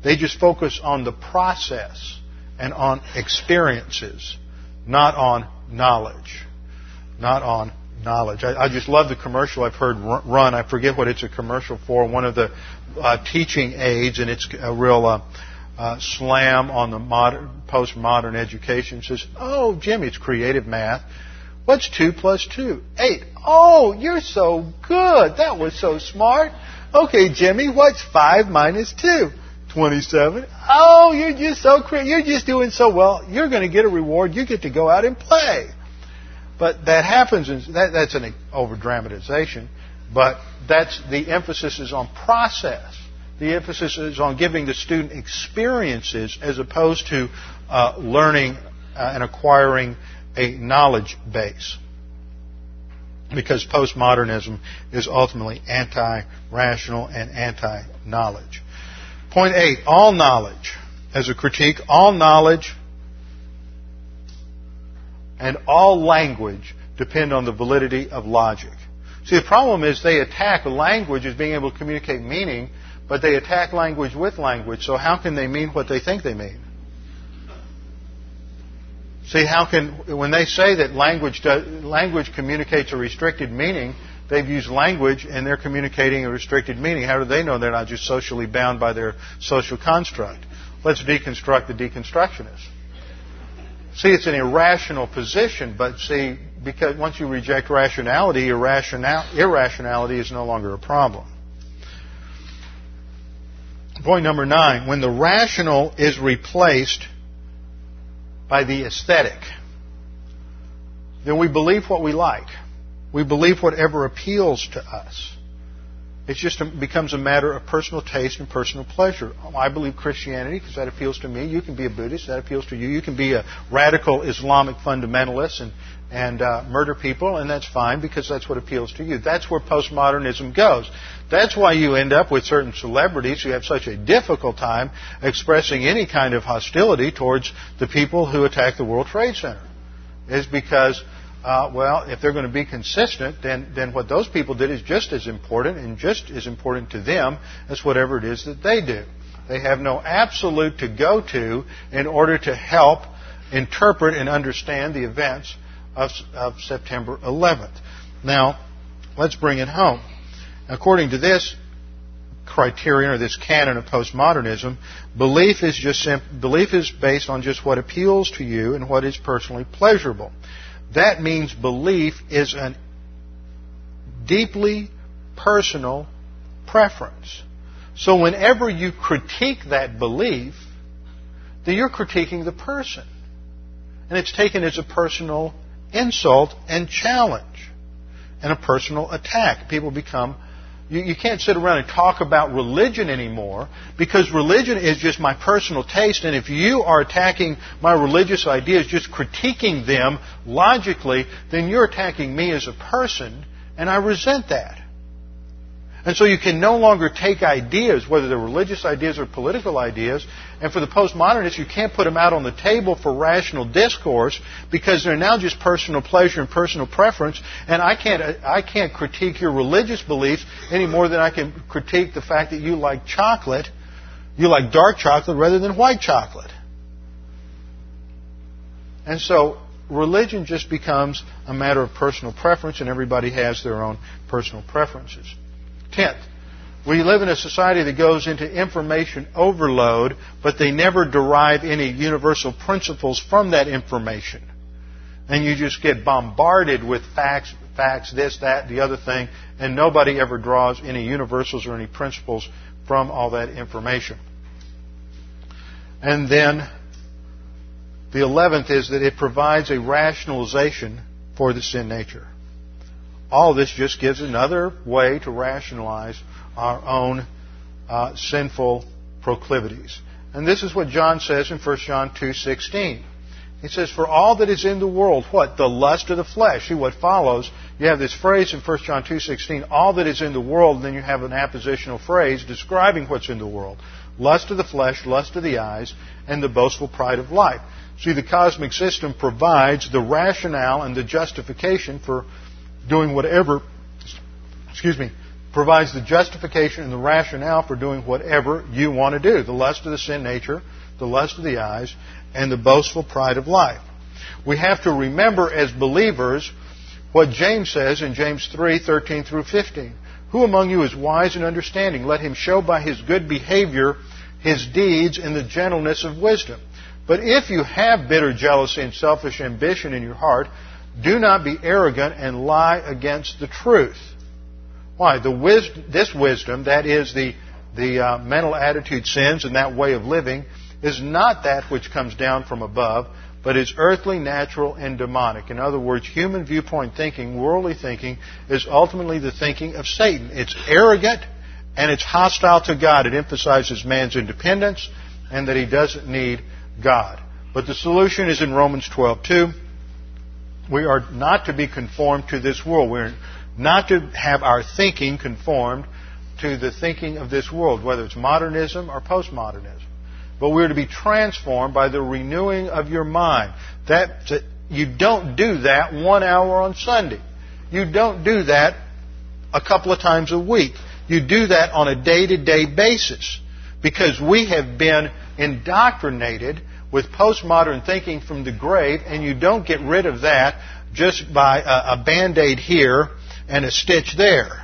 They just focus on the process and on experiences, not on knowledge, not on knowledge. I, I, just love the commercial I've heard run. I forget what it's a commercial for. One of the uh, teaching aids, and it's a real uh, uh, slam on the modern, postmodern education. Says, "Oh, Jimmy, it's creative math. What's two plus two? Eight. Oh, you're so good. That was so smart. Okay, Jimmy, what's five minus two? 27. Oh, you're just so creative. You're just doing so well. You're going to get a reward. You get to go out and play. But that happens, in, that, that's an over dramatization, but that's, the emphasis is on process. The emphasis is on giving the student experiences as opposed to uh, learning uh, and acquiring a knowledge base. Because postmodernism is ultimately anti-rational and anti-knowledge. Point eight, all knowledge. As a critique, all knowledge and all language depend on the validity of logic. See, the problem is they attack language as being able to communicate meaning, but they attack language with language, so how can they mean what they think they mean? See, how can, when they say that language, does, language communicates a restricted meaning, they've used language and they're communicating a restricted meaning. How do they know they're not just socially bound by their social construct? Let's deconstruct the deconstructionists. See, it's an irrational position, but see, because once you reject rationality, irrational, irrationality is no longer a problem. Point number nine, when the rational is replaced by the aesthetic, then we believe what we like. We believe whatever appeals to us. It just becomes a matter of personal taste and personal pleasure. I believe Christianity because that appeals to me. You can be a Buddhist, that appeals to you. You can be a radical Islamic fundamentalist and, and uh, murder people, and that's fine because that's what appeals to you. That's where postmodernism goes. That's why you end up with certain celebrities who have such a difficult time expressing any kind of hostility towards the people who attack the World Trade Center. Is because uh, well, if they're going to be consistent, then, then what those people did is just as important and just as important to them as whatever it is that they do. They have no absolute to go to in order to help interpret and understand the events of, of September 11th. Now, let's bring it home. According to this criterion or this canon of postmodernism, belief is just belief is based on just what appeals to you and what is personally pleasurable. That means belief is a deeply personal preference. So whenever you critique that belief, then you're critiquing the person. And it's taken as a personal insult and challenge and a personal attack. People become you, you can't sit around and talk about religion anymore because religion is just my personal taste. And if you are attacking my religious ideas, just critiquing them logically, then you're attacking me as a person, and I resent that. And so you can no longer take ideas, whether they're religious ideas or political ideas, and for the postmodernists, you can't put them out on the table for rational discourse because they're now just personal pleasure and personal preference, and I can't, I can't critique your religious beliefs any more than I can critique the fact that you like chocolate, you like dark chocolate rather than white chocolate. And so religion just becomes a matter of personal preference, and everybody has their own personal preferences. Tenth, we live in a society that goes into information overload, but they never derive any universal principles from that information. And you just get bombarded with facts, facts, this, that, the other thing, and nobody ever draws any universals or any principles from all that information. And then the eleventh is that it provides a rationalization for the sin nature all this just gives another way to rationalize our own uh, sinful proclivities. And this is what John says in 1 John 2:16. He says, "For all that is in the world, what the lust of the flesh." See what follows. You have this phrase in 1 John 2:16, "All that is in the world." And then you have an appositional phrase describing what's in the world: lust of the flesh, lust of the eyes, and the boastful pride of life. See, the cosmic system provides the rationale and the justification for doing whatever, excuse me, provides the justification and the rationale for doing whatever you want to do. The lust of the sin nature, the lust of the eyes, and the boastful pride of life. We have to remember as believers what James says in James 3, 13 through 15. Who among you is wise and understanding? Let him show by his good behavior his deeds in the gentleness of wisdom. But if you have bitter jealousy and selfish ambition in your heart, do not be arrogant and lie against the truth. Why? The wis- this wisdom, that is the, the uh, mental attitude sins and that way of living, is not that which comes down from above, but is earthly, natural, and demonic. In other words, human viewpoint thinking, worldly thinking, is ultimately the thinking of Satan. It's arrogant and it's hostile to God. It emphasizes man's independence and that he doesn't need God. But the solution is in Romans 12:2 we are not to be conformed to this world. We're not to have our thinking conformed to the thinking of this world, whether it's modernism or postmodernism. But we're to be transformed by the renewing of your mind. That you don't do that one hour on Sunday. You don't do that a couple of times a week. You do that on a day-to-day basis because we have been indoctrinated with postmodern thinking from the grave, and you don't get rid of that just by a, a band aid here and a stitch there.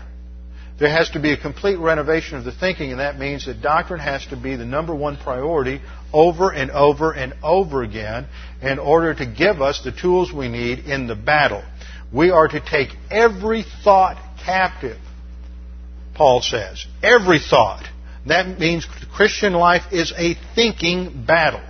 There has to be a complete renovation of the thinking, and that means that doctrine has to be the number one priority over and over and over again in order to give us the tools we need in the battle. We are to take every thought captive, Paul says. Every thought. That means Christian life is a thinking battle.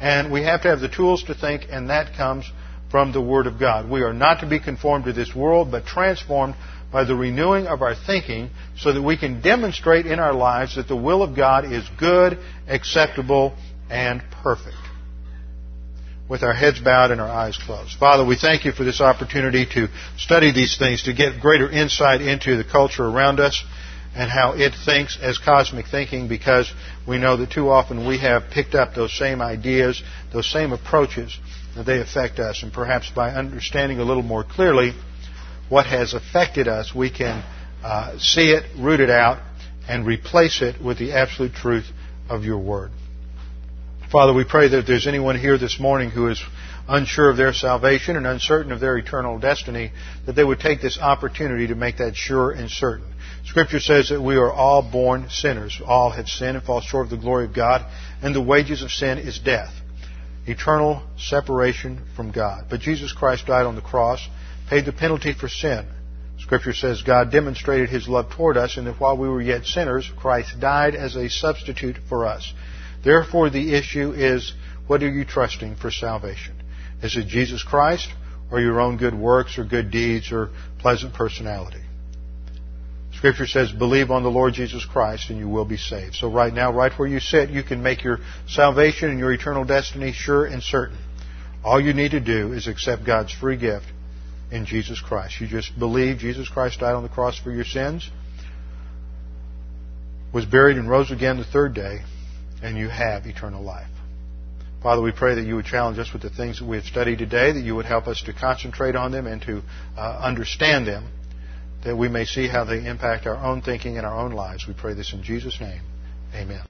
And we have to have the tools to think, and that comes from the Word of God. We are not to be conformed to this world, but transformed by the renewing of our thinking so that we can demonstrate in our lives that the will of God is good, acceptable, and perfect. With our heads bowed and our eyes closed. Father, we thank you for this opportunity to study these things, to get greater insight into the culture around us and how it thinks as cosmic thinking because we know that too often we have picked up those same ideas, those same approaches, that they affect us. And perhaps by understanding a little more clearly what has affected us, we can uh, see it, root it out, and replace it with the absolute truth of your word. Father, we pray that if there's anyone here this morning who is unsure of their salvation and uncertain of their eternal destiny, that they would take this opportunity to make that sure and certain. Scripture says that we are all born sinners. All have sinned and fall short of the glory of God, and the wages of sin is death. Eternal separation from God. But Jesus Christ died on the cross, paid the penalty for sin. Scripture says God demonstrated His love toward us, and that while we were yet sinners, Christ died as a substitute for us. Therefore, the issue is, what are you trusting for salvation? Is it Jesus Christ, or your own good works, or good deeds, or pleasant personality? Scripture says, believe on the Lord Jesus Christ and you will be saved. So right now, right where you sit, you can make your salvation and your eternal destiny sure and certain. All you need to do is accept God's free gift in Jesus Christ. You just believe Jesus Christ died on the cross for your sins, was buried and rose again the third day, and you have eternal life. Father, we pray that you would challenge us with the things that we have studied today, that you would help us to concentrate on them and to uh, understand them that we may see how they impact our own thinking and our own lives. We pray this in Jesus' name. Amen.